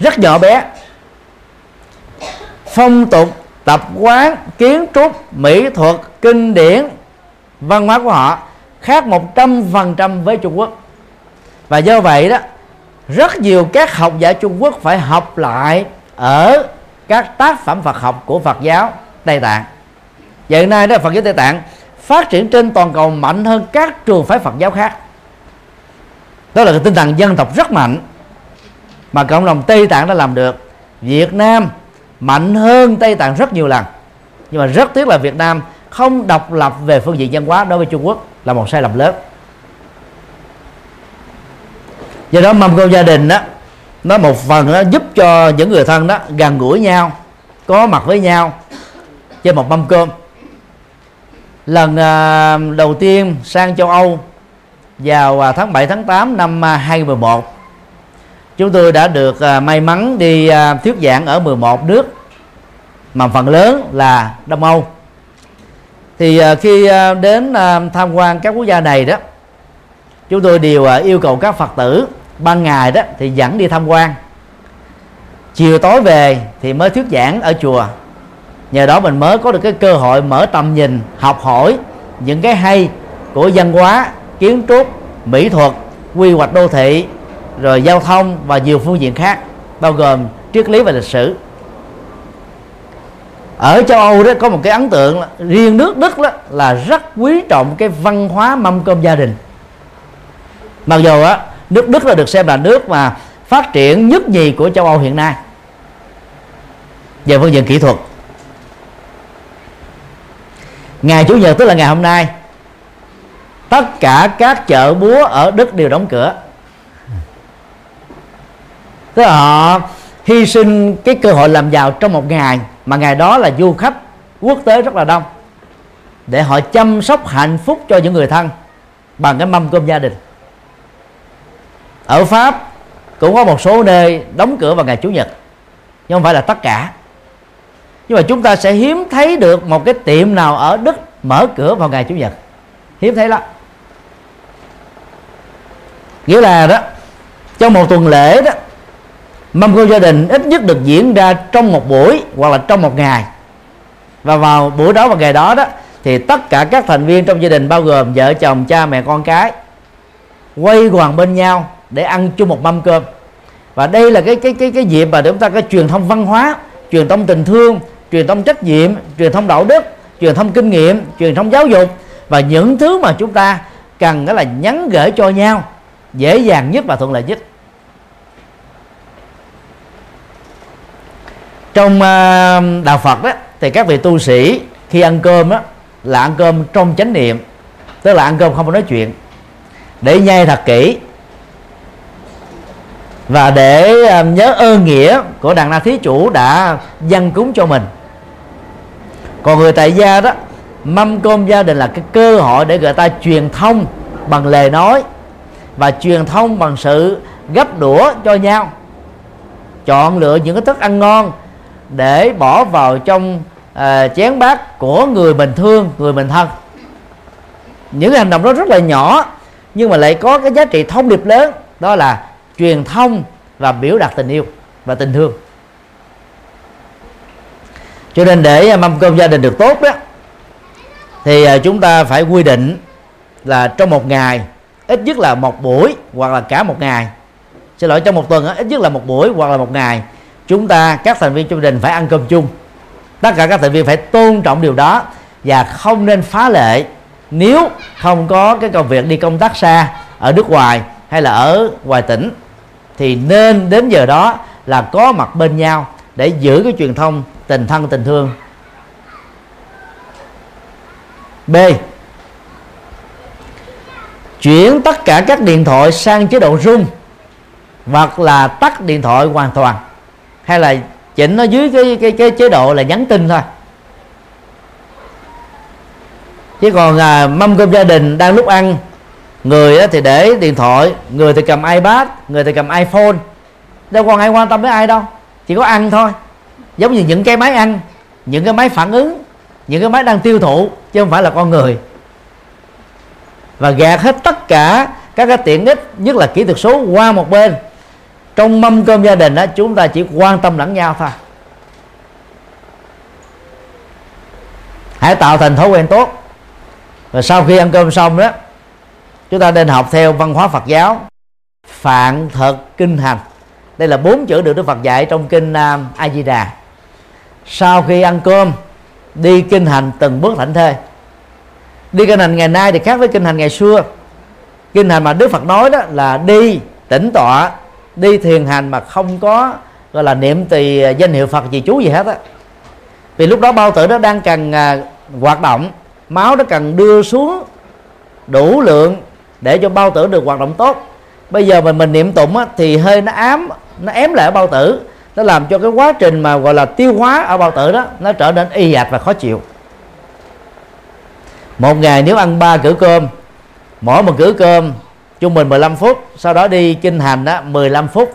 Rất nhỏ bé. Phong tục, tập quán, kiến trúc, mỹ thuật, kinh điển, văn hóa của họ khác một trăm phần trăm với Trung Quốc. Và do vậy đó, rất nhiều các học giả Trung Quốc phải học lại ở các tác phẩm Phật học của Phật giáo Tây Tạng. Hiện nay đó, Phật giáo Tây Tạng phát triển trên toàn cầu mạnh hơn các trường phái Phật giáo khác đó là cái tinh thần dân tộc rất mạnh mà cộng đồng Tây Tạng đã làm được. Việt Nam mạnh hơn Tây Tạng rất nhiều lần. Nhưng mà rất tiếc là Việt Nam không độc lập về phương diện văn hóa đối với Trung Quốc là một sai lầm lớn. Do đó mâm cơm gia đình đó nó một phần nó giúp cho những người thân đó gần gũi nhau, có mặt với nhau trên một mâm cơm. Lần à, đầu tiên sang châu Âu vào à, tháng 7 tháng 8 năm à, 2011 chúng tôi đã được à, may mắn đi thuyết giảng ở 11 nước, mà phần lớn là Đông Âu. Thì khi đến tham quan các quốc gia này đó, chúng tôi đều yêu cầu các Phật tử, ban ngày đó thì dẫn đi tham quan. Chiều tối về thì mới thuyết giảng ở chùa. Nhờ đó mình mới có được cái cơ hội mở tầm nhìn, học hỏi những cái hay của văn hóa kiến trúc mỹ thuật quy hoạch đô thị rồi giao thông và nhiều phương diện khác bao gồm triết lý và lịch sử. Ở châu Âu đó có một cái ấn tượng là, riêng nước Đức đó là rất quý trọng cái văn hóa mâm cơm gia đình. Mặc dù á nước Đức là được xem là nước mà phát triển nhất nhì của châu Âu hiện nay về phương diện kỹ thuật. Ngày chủ nhật tức là ngày hôm nay tất cả các chợ búa ở Đức đều đóng cửa. Tức là họ hy sinh cái cơ hội làm giàu trong một ngày, mà ngày đó là du khách quốc tế rất là đông, để họ chăm sóc hạnh phúc cho những người thân bằng cái mâm cơm gia đình. Ở Pháp cũng có một số nơi đóng cửa vào ngày chủ nhật, nhưng không phải là tất cả. Nhưng mà chúng ta sẽ hiếm thấy được một cái tiệm nào ở Đức mở cửa vào ngày chủ nhật. Hiếm thấy lắm nghĩa là đó, trong một tuần lễ đó, mâm cơm gia đình ít nhất được diễn ra trong một buổi hoặc là trong một ngày. Và vào buổi đó và ngày đó đó, thì tất cả các thành viên trong gia đình bao gồm vợ chồng, cha mẹ, con cái quay quần bên nhau để ăn chung một mâm cơm. Và đây là cái cái cái cái dịp mà để chúng ta có truyền thông văn hóa, truyền thông tình thương, truyền thông trách nhiệm, truyền thông đạo đức, truyền thông kinh nghiệm, truyền thông giáo dục. Và những thứ mà chúng ta cần đó là nhắn gửi cho nhau dễ dàng nhất và thuận lợi nhất. Trong à, đạo Phật đó, thì các vị tu sĩ khi ăn cơm đó là ăn cơm trong chánh niệm, tức là ăn cơm không có nói chuyện. Để nhai thật kỹ. Và để à, nhớ ơn nghĩa của đàn na thí chủ đã dâng cúng cho mình. Còn người tại gia đó, mâm cơm gia đình là cái cơ hội để người ta truyền thông bằng lời nói và truyền thông bằng sự gấp đũa cho nhau. Chọn lựa những cái thức ăn ngon để bỏ vào trong uh, chén bát của người mình thương người mình thân. Những hành động đó rất là nhỏ nhưng mà lại có cái giá trị thông điệp lớn đó là truyền thông và biểu đạt tình yêu và tình thương. Cho nên để mâm cơm gia đình được tốt đó thì ờ, chúng ta phải quy định là trong một ngày ít nhất là một buổi hoặc là cả một ngày. Xin lỗi, trong một tuần ít nhất là một buổi hoặc là một ngày. Chúng ta, các thành viên trong gia đình phải ăn cơm chung. Tất cả các thành viên phải tôn trọng điều đó và không nên phá lệ. Nếu không có cái công việc đi công tác xa ở nước ngoài hay là ở ngoài tỉnh, thì nên đến giờ đó là có mặt bên nhau để giữ cái truyền thông tình thân, tình thương. B chuyển tất cả các điện thoại sang chế độ rung hoặc là tắt điện thoại hoàn toàn hay là chỉnh nó dưới cái cái cái chế độ là nhắn tin thôi. Chứ còn à, mâm cơm gia đình đang lúc ăn người thì để điện thoại người thì cầm ipad người thì cầm iphone. Đâu còn ai quan tâm đến ai đâu chỉ có ăn thôi. Giống như những cái máy ăn những cái máy phản ứng những cái máy đang tiêu thụ chứ không phải là con người và gạt hết tất cả các cái tiện ích, nhất là kỹ thuật số, qua một bên. Trong mâm cơm gia đình đó chúng ta chỉ quan tâm lẫn nhau thôi. Hãy tạo thành thói quen tốt. Và sau khi ăn cơm xong đó, chúng ta nên học theo văn hóa Phật giáo. Phạn thật kinh hành. Đây là bốn chữ được Đức Phật dạy trong kinh à, A Di Đà. Sau khi ăn cơm, đi kinh hành từng bước thảnh thơi đi kinh hành ngày nay thì khác với kinh hành ngày xưa. Kinh hành mà Đức Phật nói đó là đi tĩnh tọa đi thiền hành mà không có gọi là niệm tỳ à, danh hiệu Phật gì chú gì hết á. Vì lúc đó bao tử nó đang cần à, hoạt động máu nó cần đưa xuống đủ lượng để cho bao tử được hoạt động tốt. Bây giờ mình mình niệm tụng á, thì hơi nó ám nó ém lại ở bao tử nó làm cho cái quá trình mà gọi là tiêu hóa ở bao tử đó nó trở nên y ạch và khó chịu một ngày nếu ăn ba cử cơm, mỗi một cử cơm trung bình 15 phút, sau đó đi kinh hành đó 15 phút.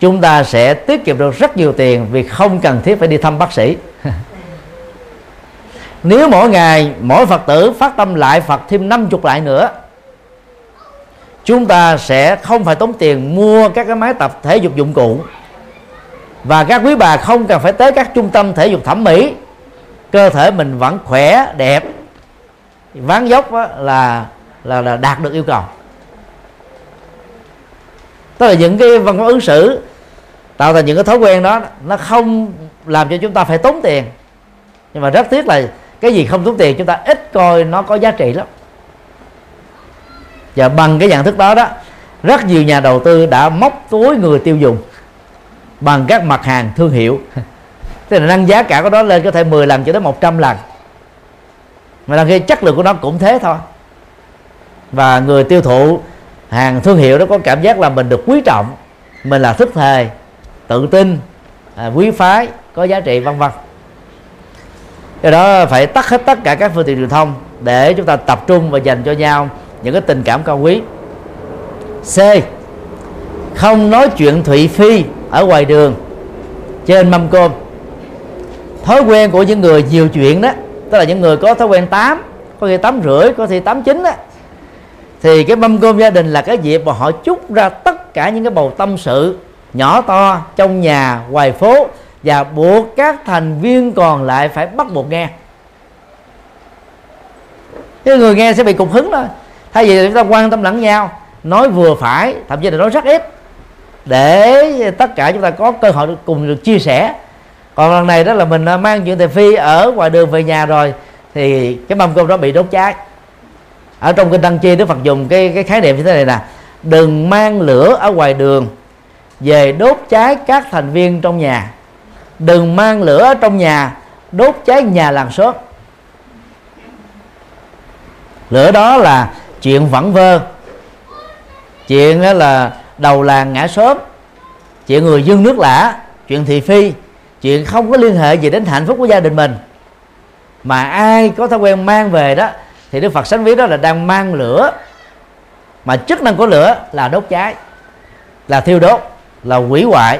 Chúng ta sẽ tiết kiệm được rất nhiều tiền vì không cần thiết phải đi thăm bác sĩ. Nếu mỗi ngày mỗi phật tử phát tâm lại phật thêm 50 lại nữa, chúng ta sẽ không phải tốn tiền mua các cái máy tập thể dục dụng cụ. Và các quý bà không cần phải tới các trung tâm thể dục thẩm mỹ cơ thể mình vẫn khỏe, đẹp. Ván dốc là là là đạt được yêu cầu. Tức là những cái văn hóa ứng xử tạo thành những cái thói quen đó, nó không làm cho chúng ta phải tốn tiền. Nhưng mà rất tiếc là cái gì không tốn tiền, chúng ta ít coi nó có giá trị lắm. Và bằng cái nhận thức đó đó, rất nhiều nhà đầu tư đã móc túi người tiêu dùng bằng các mặt hàng thương hiệu. tức là nâng giá cả của nó lên có thể 10 lần cho đến 100 lần. Mà là khi chất lượng của nó cũng thế thôi. Và người tiêu thụ hàng thương hiệu đó có cảm giác là mình được quý trọng mình là thức thề tự tin à, quý phái có giá trị vân vân. Do đó phải tắt hết tất cả các phương tiện truyền thông để chúng ta tập trung và dành cho nhau những cái tình cảm cao quý. C. Không nói chuyện thụy phi ở ngoài đường trên mâm cơm thói quen của những người nhiều chuyện đó, tức là những người có thói quen tám, có khi tám rưỡi, có khi tám chín đó thì cái mâm cơm gia đình là cái dịp mà họ chúc ra tất cả những cái bầu tâm sự nhỏ to trong nhà, ngoài phố, và buộc các thành viên còn lại phải bắt buộc nghe. Cái người nghe sẽ bị cục hứng thôi. Thay vì chúng ta quan tâm lẫn nhau, nói vừa phải, thậm chí là nói rất ít, để tất cả chúng ta có cơ hội cùng được chia sẻ còn lần này đó là mình à, mang chuyện thầy phi ở ngoài đường về nhà rồi, thì cái mâm cơm đó bị đốt cháy. Ở trong kinh tăng chi đức phật dùng cái cái khái niệm như thế này nè, đừng mang lửa ở ngoài đường, về đốt cháy các thành viên trong nhà. Đừng mang lửa ở trong nhà, đốt cháy nhà làng xóm. Lửa đó là chuyện vẩn vơ. Chuyện là đầu làng ngã xóm. Chuyện người dân nước lã, chuyện thị phi chuyện không có liên hệ gì đến hạnh phúc của gia đình mình. Mà ai có thói quen mang về đó, thì đức phật sánh ví đó là đang mang lửa. Mà chức năng của lửa là đốt cháy, là thiêu đốt, là hủy hoại.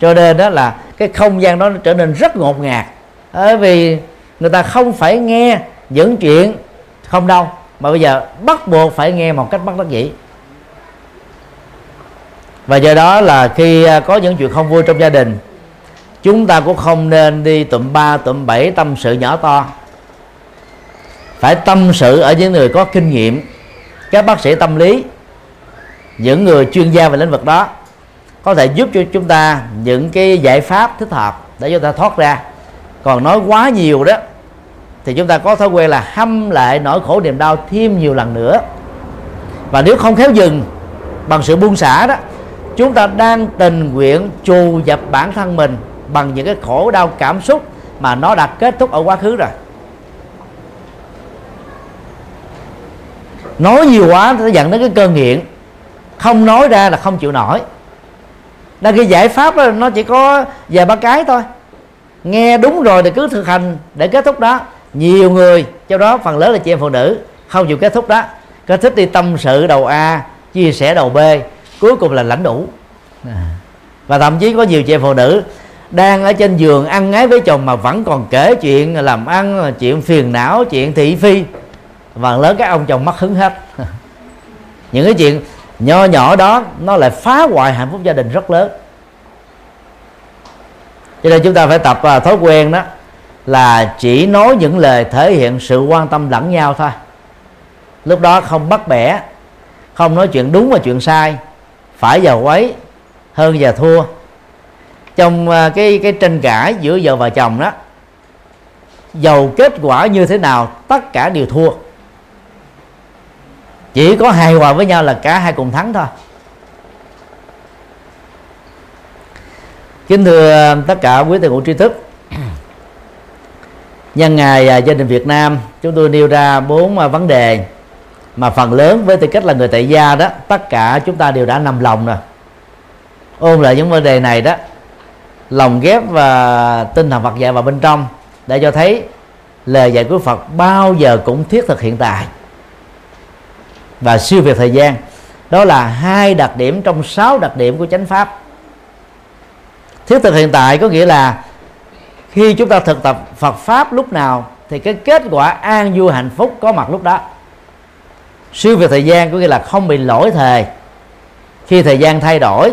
Cho nên đó là cái không gian đó nó trở nên rất ngột ngạt. Bởi vì người ta không phải nghe những chuyện không đâu, mà bây giờ bắt buộc phải nghe một cách bắt đắc dĩ. Và do đó là khi à, có những chuyện không vui trong gia đình chúng ta cũng không nên đi tụm ba, tụm bảy tâm sự nhỏ to. Phải tâm sự ở những người có kinh nghiệm. Các bác sĩ tâm lý, những người chuyên gia về lĩnh vực đó, có thể giúp cho chúng ta những cái giải pháp thích hợp để chúng ta thoát ra. Còn nói quá nhiều đó, thì chúng ta có thói quen là hâm lại nỗi khổ niềm đau thêm nhiều lần nữa. Và nếu không khéo dừng bằng sự buông xả đó, chúng ta đang tình nguyện trù dập bản thân mình bằng những cái khổ đau cảm xúc mà nó đã kết thúc ở quá khứ rồi. Nói nhiều quá nó dẫn đến cái cơn nghiện. Không nói ra là không chịu nổi. Là cái giải pháp đó, nó chỉ có vài ba cái thôi. Nghe đúng rồi thì cứ thực hành để kết thúc đó. Nhiều người trong đó phần lớn là chị em phụ nữ không chịu kết thúc đó. Kết thúc đi tâm sự đầu a chia sẻ đầu b cuối cùng là lãnh đủ. Và thậm chí có nhiều chị em phụ nữ đang ở trên giường ăn ngái với chồng mà vẫn còn kể chuyện làm ăn, chuyện phiền não, chuyện thị phi. Và lớn các ông chồng mất hứng hết. Những cái chuyện nho nhỏ đó, nó lại phá hoại hạnh phúc gia đình rất lớn. Cho nên chúng ta phải tập à, thói quen đó là chỉ nói những lời thể hiện sự quan tâm lẫn nhau thôi. Lúc đó không bắt bẻ, không nói chuyện đúng và chuyện sai. Phải và quấy hơn và thua trong à, cái cái tranh cãi giữa vợ và chồng đó, dầu kết quả như thế nào, tất cả đều thua. Chỉ có hài hòa với nhau là cả hai cùng thắng thôi. Kính thưa tất cả quý thầy cụ tri thức, nhân ngày à, gia đình Việt Nam, chúng tôi nêu ra bốn à, vấn đề mà phần lớn với tư cách là người tại gia đó, tất cả chúng ta đều đã nằm lòng rồi. Ôn lại những vấn đề này đó lồng ghép và tinh thần Phật dạy vào bên trong để cho thấy lời dạy của Phật bao giờ cũng thiết thực hiện tại. Và siêu việt thời gian. Đó là hai đặc điểm trong sáu đặc điểm của chánh pháp. Thiết thực hiện tại có nghĩa là khi chúng ta thực tập Phật pháp lúc nào thì cái kết quả an vui hạnh phúc có mặt lúc đó. Siêu việt thời gian có nghĩa là không bị lỗi thời. Khi thời gian thay đổi,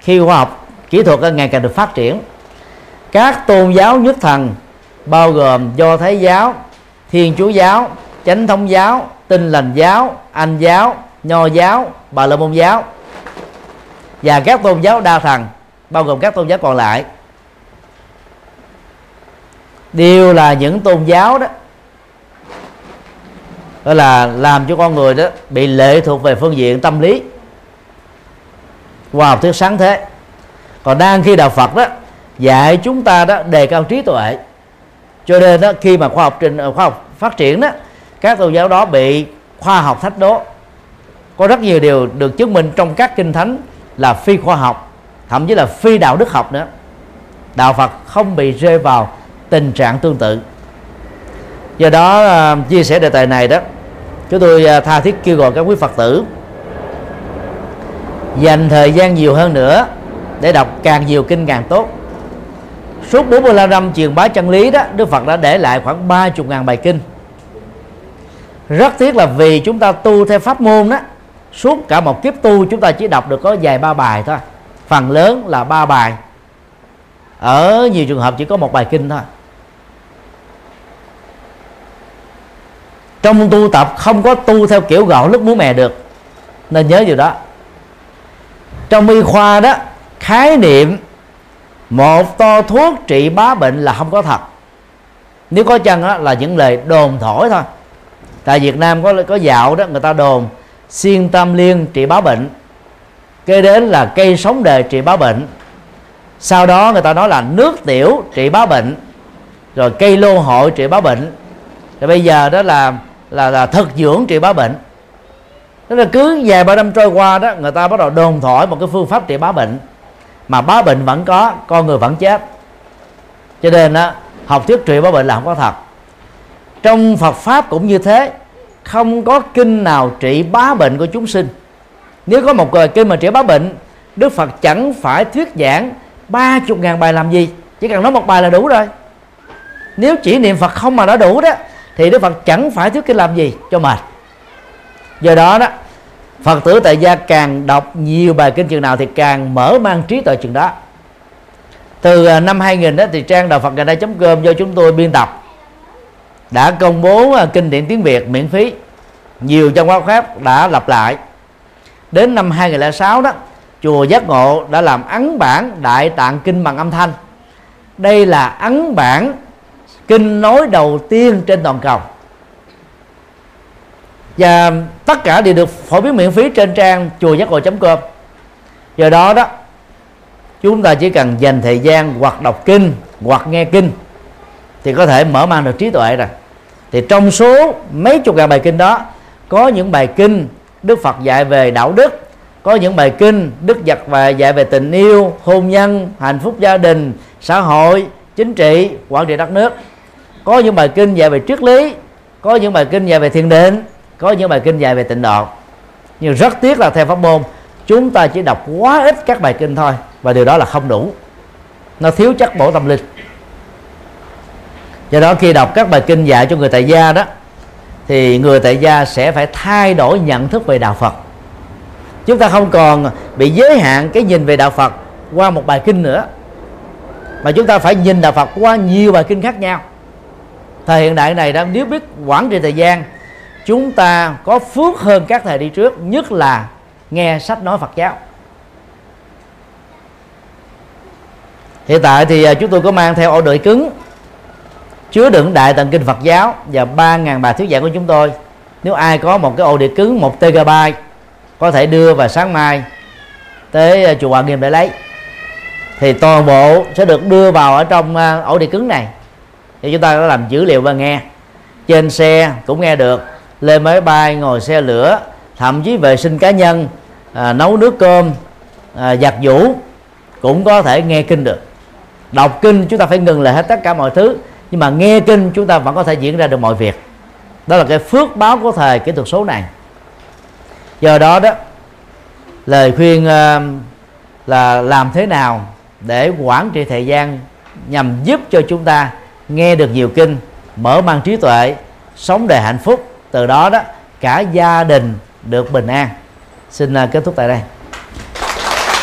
khi khoa học kỹ thuật ngày càng được phát triển. Các tôn giáo nhất thần, bao gồm do thái giáo, thiên chúa giáo, chánh thống giáo, tinh lành giáo, anh giáo, nho giáo, bà la môn giáo và các tôn giáo đa thần, bao gồm các tôn giáo còn lại. Đều là những tôn giáo đó đó là làm cho con người đó bị lệ thuộc về phương diện tâm lý, khoa học thuyết sáng thế còn đang khi đạo Phật đó, dạy chúng ta đó, đề cao trí tuệ. Cho nên đó, khi mà khoa học trình ờ, khoa học phát triển đó, các tôn giáo đó bị khoa học thách đố. Có rất nhiều điều được chứng minh trong các kinh thánh là phi khoa học, thậm chí là phi đạo đức học nữa. Đạo Phật không bị rơi vào tình trạng tương tự. Do đó ờ, chia sẻ đề tài này đó, chúng tôi ờ, tha thiết kêu gọi các quý Phật tử dành thời gian nhiều hơn nữa để đọc càng nhiều kinh càng tốt. Suốt 45 năm truyền bá chân lý đó, Đức Phật đã để lại khoảng 30 ngàn bài kinh. Rất tiếc là vì chúng ta tu theo pháp môn đó, suốt cả một kiếp tu chúng ta chỉ đọc được có vài ba bài thôi. Phần lớn là ba bài. Ở nhiều trường hợp chỉ có một bài kinh thôi. Trong tu tập không có tu theo kiểu gạo lúc muối mè được, nên nhớ điều đó. Trong y khoa đó khái niệm một to thuốc trị bá bệnh là không có thật. Nếu có chăng đó là những lời đồn thổi thôi. Tại Việt Nam có có dạo đó, người ta đồn xiên tam liên trị bá bệnh. Kế đến là cây sống đề trị bá bệnh. Sau đó người ta nói là nước tiểu trị bá bệnh, rồi cây lô hội trị bá bệnh. Rồi bây giờ đó là là là thực dưỡng trị bá bệnh. Tức là cứ vài ba năm trôi qua đó, người ta bắt đầu đồn thổi một cái phương pháp trị bá bệnh mà bá bệnh vẫn có con người vẫn chết. Cho nên đó, học thuyết trị bá bệnh là không có thật. Trong Phật pháp cũng như thế không có kinh nào trị bá bệnh của chúng sinh. Nếu có một kinh mà trị bá bệnh Đức Phật chẳng phải thuyết giảng ba chục ngàn bài làm gì chỉ cần nói một bài là đủ rồi. Nếu chỉ niệm Phật không mà đã đủ đó thì Đức Phật chẳng phải thuyết kinh làm gì cho mệt. Do đó đó Phật tử tại gia càng đọc nhiều bài kinh chừng nào thì càng mở mang trí tuệ chừng đó. Từ à, năm 2000 đó thì trang đạo Phật ngày nay com do chúng tôi biên tập. Đã công bố à, kinh điển tiếng Việt miễn phí. Nhiều trong báo khác đã lặp lại. Đến năm 2006 đó, chùa Giác Ngộ đã làm ấn bản Đại Tạng Kinh bằng âm thanh. Đây là ấn bản kinh nói đầu tiên trên toàn cầu và tất cả đều được phổ biến miễn phí trên trang chùa giác ngộ.com do đó đó, chúng ta chỉ cần dành thời gian hoặc đọc kinh, hoặc nghe kinh, thì có thể mở mang được trí tuệ rồi. Thì trong số mấy chục ngàn bài kinh đó, có những bài kinh Đức Phật dạy về đạo đức, có những bài kinh Đức Phật và dạy về tình yêu, hôn nhân, hạnh phúc gia đình, xã hội, chính trị quản trị đất nước. Có những bài kinh dạy về triết lý, có những bài kinh dạy về thiền định có những bài kinh dạy về tịnh độ. Nhưng rất tiếc là theo pháp môn, chúng ta chỉ đọc quá ít các bài kinh thôi, và điều đó là không đủ. Nó thiếu chất bổ tâm linh. Do đó khi đọc các bài kinh dạy cho người tại gia đó, thì người tại gia sẽ phải thay đổi nhận thức về đạo Phật. Chúng ta không còn bị giới hạn cái nhìn về đạo Phật qua một bài kinh nữa, mà chúng ta phải nhìn đạo Phật qua nhiều bài kinh khác nhau. Thời hiện đại này đang nếu biết quản trị thời gian chúng ta có phước hơn các thầy đi trước, nhất là nghe sách nói Phật giáo. Hiện tại thì à, chúng tôi có mang theo ổ đợi cứng, chứa đựng đại tạng kinh Phật giáo và 3.000 bài thuyết giảng của chúng tôi. Nếu ai có một cái ổ đĩa cứng 1 TB có thể đưa vào sáng mai tới à, chùa Hoàng Nghiêm để lấy. Thì toàn bộ sẽ được đưa vào ở trong à, ổ đĩa cứng này. Thì chúng ta có làm dữ liệu và nghe. Trên xe cũng nghe được lên máy bay ngồi xe lửa thậm chí vệ sinh cá nhân à, nấu nước cơm à, giặt giũ cũng có thể nghe kinh được. Đọc kinh chúng ta phải ngừng lại hết tất cả mọi thứ nhưng mà nghe kinh chúng ta vẫn có thể diễn ra được mọi việc. Đó là cái phước báo của thời kỹ thuật số này. Do đó đó lời khuyên uh, là làm thế nào để quản trị thời gian nhằm giúp cho chúng ta nghe được nhiều kinh mở mang trí tuệ sống đời hạnh phúc từ đó đó cả gia đình được bình an. Xin à, kết thúc tại đây.